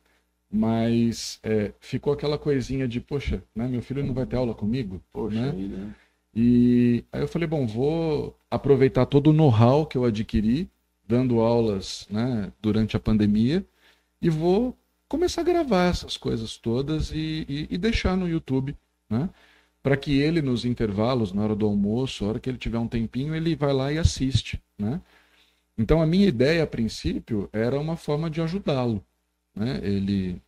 Mas é, ficou aquela coisinha de, poxa, né, meu filho não vai ter aula comigo, Poxa né? vida, né? E aí eu falei, bom, vou aproveitar todo o know-how que eu adquiri dando aulas né, durante a pandemia e vou começar a gravar essas coisas todas e, e, e deixar no YouTube, né? Para que ele, nos intervalos, na hora do almoço, na hora que ele tiver um tempinho, ele vai lá e assiste, né? Então a minha ideia, a princípio, era uma forma de ajudá-lo, né? Ele,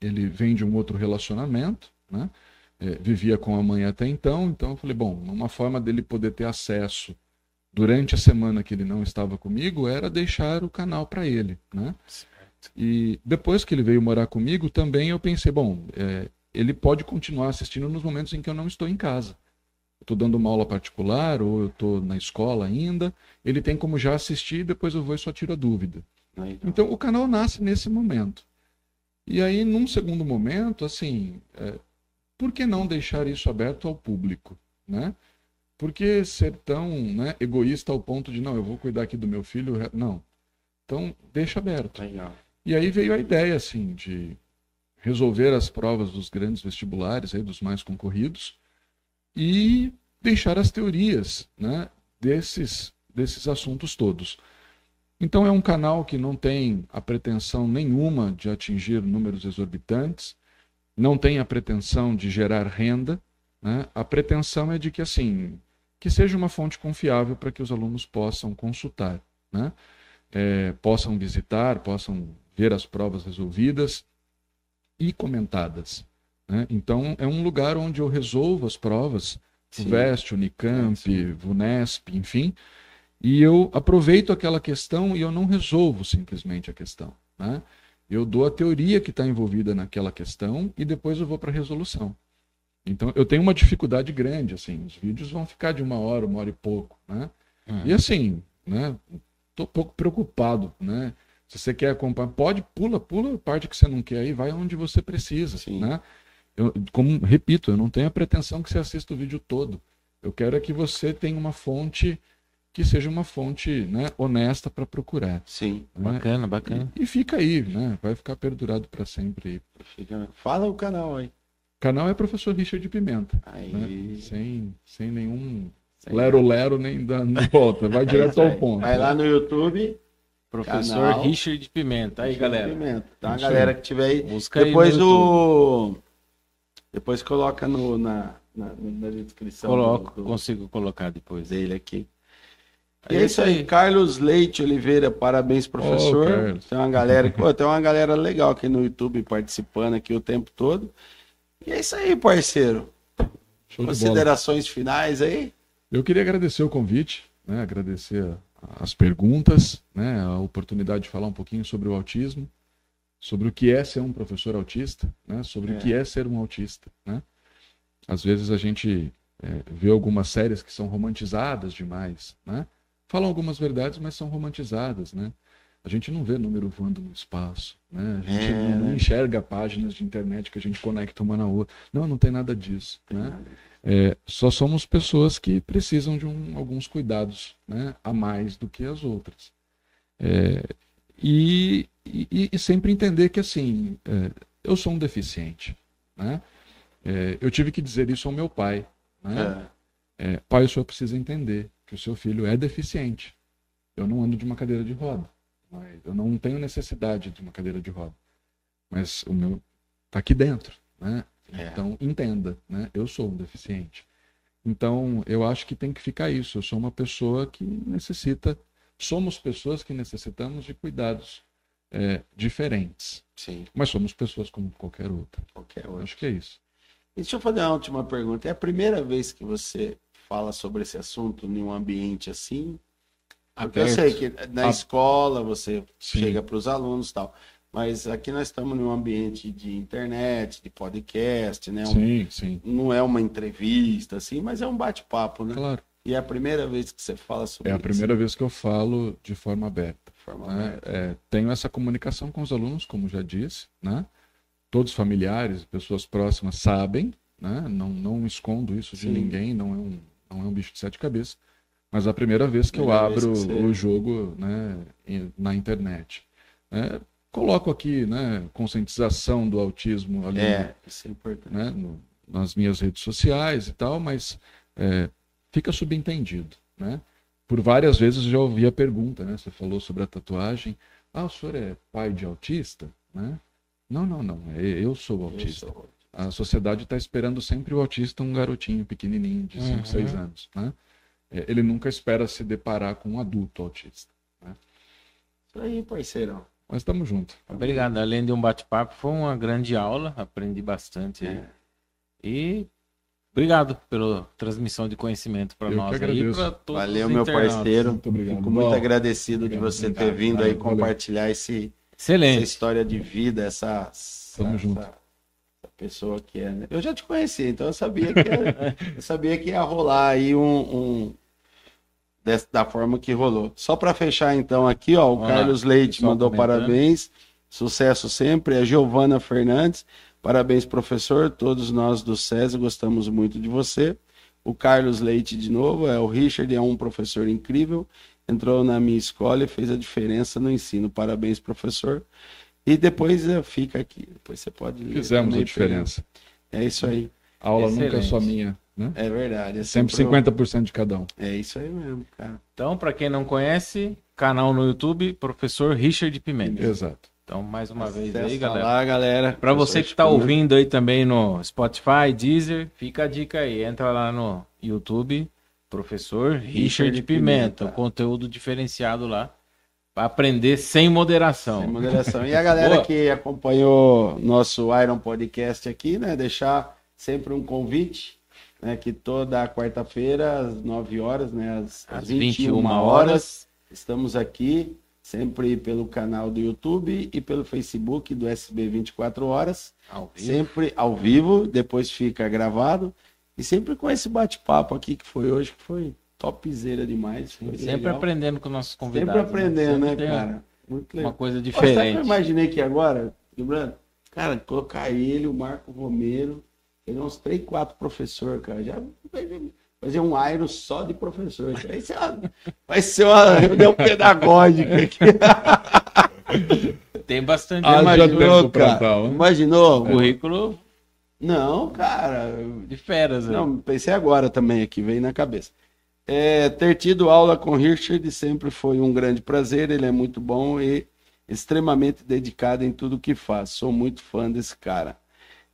ele vem de um outro relacionamento, né? É, vivia com a mãe até então, então eu falei, bom, uma forma dele poder ter acesso durante a semana que ele não estava comigo era deixar o canal para ele, né? E depois que ele veio morar comigo, também eu pensei, bom, é, ele pode continuar assistindo nos momentos em que eu não estou em casa. Estou dando uma aula particular ou eu estou na escola ainda. Ele tem como já assistir, depois eu vou e só tiro a dúvida. Aí, Então o canal nasce nesse momento. E aí, num segundo momento, assim, é, por que não deixar isso aberto ao público, né? Por que ser tão né, egoísta ao ponto de, não, eu vou cuidar aqui do meu filho? Não. Então, deixa aberto. Legal. E aí veio a ideia, assim, de resolver as provas dos grandes vestibulares, aí, dos mais concorridos, e deixar as teorias né, desses, desses assuntos todos. Então é um canal que não tem a pretensão nenhuma de atingir números exorbitantes, não tem a pretensão de gerar renda, né? a pretensão é de que assim que seja uma fonte confiável para que os alunos possam consultar, né? É, possam visitar, possam ver as provas resolvidas e comentadas. né? Então é um lugar onde eu resolvo as provas, Sim. VEST, Unicamp, Sim. VUNESP, enfim, e eu aproveito aquela questão e eu não resolvo simplesmente a questão. Né? Eu dou a teoria que está envolvida naquela questão e depois eu vou para a resolução. Então eu tenho uma dificuldade grande, assim, os vídeos vão ficar de uma hora, uma hora e pouco, né? Hum. E assim, né? Tô pouco preocupado, né? Se você quer acompanhar, pode, pula, pula a parte que você não quer aí, vai onde você precisa, Sim. né? Eu, como repito, eu não tenho a pretensão que você assista o vídeo todo. Eu quero é que você tenha uma fonte que seja uma fonte, né, honesta para procurar. Sim. né? Bacana, bacana. E, e fica aí, né? Vai ficar perdurado para sempre. Fala o canal aí. O canal é professor Richard Pimenta, Aí. né? Sem, sem nenhum lero-lero nem da nem volta, vai (laughs) direto ao ponto. Vai lá no YouTube. Professor Canal. Richard Pimenta. Aí, galera. Pimenta. Então a Isso galera aí. que tiver aí. Busca aí Depois no o. Depois coloca no, na, na, na descrição Coloco, do, do- consigo colocar depois. dele aqui. É E é isso aí, Carlos Leite Oliveira, parabéns, professor. Carlos. tem uma galera, pô, tem uma galera legal aqui no YouTube participando aqui o tempo todo. E é isso aí, parceiro. Show. Considerações finais aí? Eu queria agradecer o convite, né? agradecer as perguntas, né? a oportunidade de falar um pouquinho sobre o autismo, sobre o que é ser um professor autista, né? sobre É. o que é ser um autista. Né? Às vezes a gente é, vê algumas séries que são romantizadas demais, né? Falam algumas verdades, mas são romantizadas. Né? A gente não vê número voando no espaço, né? a gente É, não, né? enxerga páginas de internet que a gente conecta uma na outra. Não, não tem nada disso. Né? É, só somos pessoas que precisam de um- alguns cuidados né, a mais do que as outras. É, e, e- e sempre entender que assim, é, eu sou um deficiente. Né? É, eu tive que dizer isso ao meu pai. Né? É, pai, o senhor precisa entender que o seu filho é deficiente. Eu não ando de uma cadeira de roda. Mas eu não tenho necessidade de uma cadeira de roda. Mas o meu está aqui dentro. Né? É. Então, entenda, né? Eu sou um deficiente. Então, eu acho que tem que ficar isso. Eu sou uma pessoa que necessita, somos pessoas que necessitamos de cuidados é, diferentes. Sim, Mas somos pessoas como qualquer outra. qualquer Eu outro. acho que é isso. E Deixa eu fazer uma última pergunta. É a primeira vez que você fala sobre esse assunto em um ambiente assim? Porque eu Aberto. sei que na Ah. escola você Sim. chega para os alunos e tal. Mas aqui nós estamos num ambiente de internet, de podcast, né? Um- Sim, sim. não é uma entrevista, assim, mas é um bate-papo, né? Claro. E é a primeira vez que você fala sobre É a isso. primeira vez que eu falo de forma aberta. de forma né? aberta. É, tenho essa comunicação com os alunos, como já disse, né? Todos os familiares, pessoas próximas sabem, né? Não, não escondo isso de Sim. ninguém, não é um, não é um bicho de sete cabeças, mas a primeira vez que Primeira eu abro que você- o jogo né, na internet. É, coloco aqui, né, conscientização do autismo ali É, isso é importante. né, no- nas minhas redes sociais e tal, mas é, fica subentendido, né? Por várias vezes eu já ouvi a pergunta, né? Você falou sobre a tatuagem. Ah, o senhor é pai de autista, né? Não, não, não. é- Eu sou autista. Eu sou- A sociedade está esperando sempre o autista um garotinho pequenininho de 5, Uhum. 6 anos, né? É, Ele nunca espera se deparar com um adulto autista. Isso aí, parceirão. Mas estamos juntos. Obrigado. Além de um bate-papo, foi uma grande aula. Aprendi bastante. aí. É. E obrigado pela transmissão de conhecimento para nós aí. todos Valeu, os meu parceiro. Muito obrigado. Fico muito Val. agradecido de Obrigado, você obrigado. ter vindo aí Valeu. compartilhar esse, essa história de vida, essa, Tamo essa, junto. Pessoa que é. né? Eu já te conhecia, então eu sabia que ia, (laughs) eu sabia que ia rolar aí um, um- des- da forma que rolou. Só para fechar então aqui, ó, o Vamos lá. Carlos Leite mandou comentando. parabéns, sucesso sempre. A Giovana Fernandes, parabéns professor. Todos nós do SESI gostamos muito de você. O Carlos Leite de novo, é o Richard, é um professor incrível. Entrou na minha escola e fez a diferença no ensino. Parabéns, professor. E depois eh, fica aqui. Depois você pode ler. Fizemos a diferença. É isso aí. A aula nunca é Excelente. só minha, né? É verdade. É Sempre sempre 50% de cada um. É isso aí mesmo, cara. Então, para quem não conhece, canal no YouTube, professor Richard Pimenta. Exato. Então, mais uma vez aí, galera. Lá, galera. Para você que está ouvindo aí também no Spotify, Deezer, fica a dica aí. Entra lá no YouTube, professor Richard, Richard Pimenta. Pimenta. O conteúdo diferenciado lá. Para aprender sem moderação. Sem moderação. E a galera Boa. que acompanhou nosso Iron Podcast aqui, né? Deixar sempre um convite, né? Que toda quarta-feira, às 9 horas, né? Às, às Às 21, 21 horas, horas. estamos aqui, sempre pelo canal do YouTube e pelo Facebook do SB 24 Horas. Ao. Sempre ao vivo, depois fica gravado. E sempre com esse bate-papo aqui que foi hoje, que foi topzera demais. Foi Sempre legal. aprendendo com nossos convidados. Sempre aprendendo, né, Sempre tem cara? Muito legal. Uma coisa Pô, sabe o que eu diferente. imaginei aqui agora, lembrando? Cara, colocar ele, o Marco Romero, pegar uns três, quatro professores, cara. Já fazer um Iron só de professor. Isso Vai ser uma, vai ser uma reunião pedagógica aqui. (laughs) Tem bastante Ah, Imaginou, cara? tal, né? Imaginou? currículo Não, cara. de feras. né? Não, pensei agora também aqui, veio na cabeça. É, ter tido aula com Richard sempre foi um grande prazer, ele é muito bom e extremamente dedicado em tudo que faz. Sou muito fã desse cara.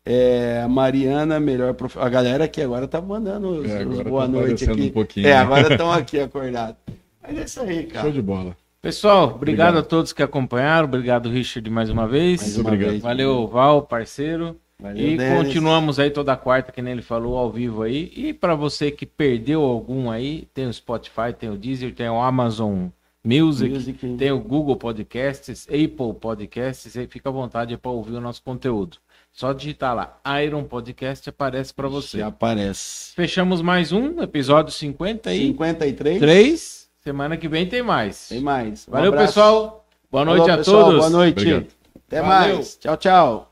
É, a Mariana, melhor prof... A galera aqui agora tá mandando os, É, os agora boa tá noite aqui. um pouquinho, é, né? agora (laughs) estão aqui acordados. Mas é isso aí, Show cara. de bola. Pessoal, obrigado, Obrigado. a todos que acompanharam. Obrigado, Richard, mais uma vez. Mais uma obrigado. vez. Valeu, Val, parceiro. Valeu, e Denis. continuamos aí toda quarta, que nem ele falou, ao vivo aí. E para você que perdeu algum aí, tem o Spotify, tem o Deezer, tem o Amazon Music, Music. tem o Google Podcasts, Apple Podcasts, aí fica à vontade para ouvir o nosso conteúdo. Só digitar lá, Iron Podcast aparece para você. Já aparece. Fechamos mais um, episódio 53. 53. Semana que vem tem mais. Tem mais. Um Valeu, abraço. pessoal. Boa noite Falou, a pessoal. todos. Boa noite. Obrigado. Até Valeu. mais. Tchau, tchau.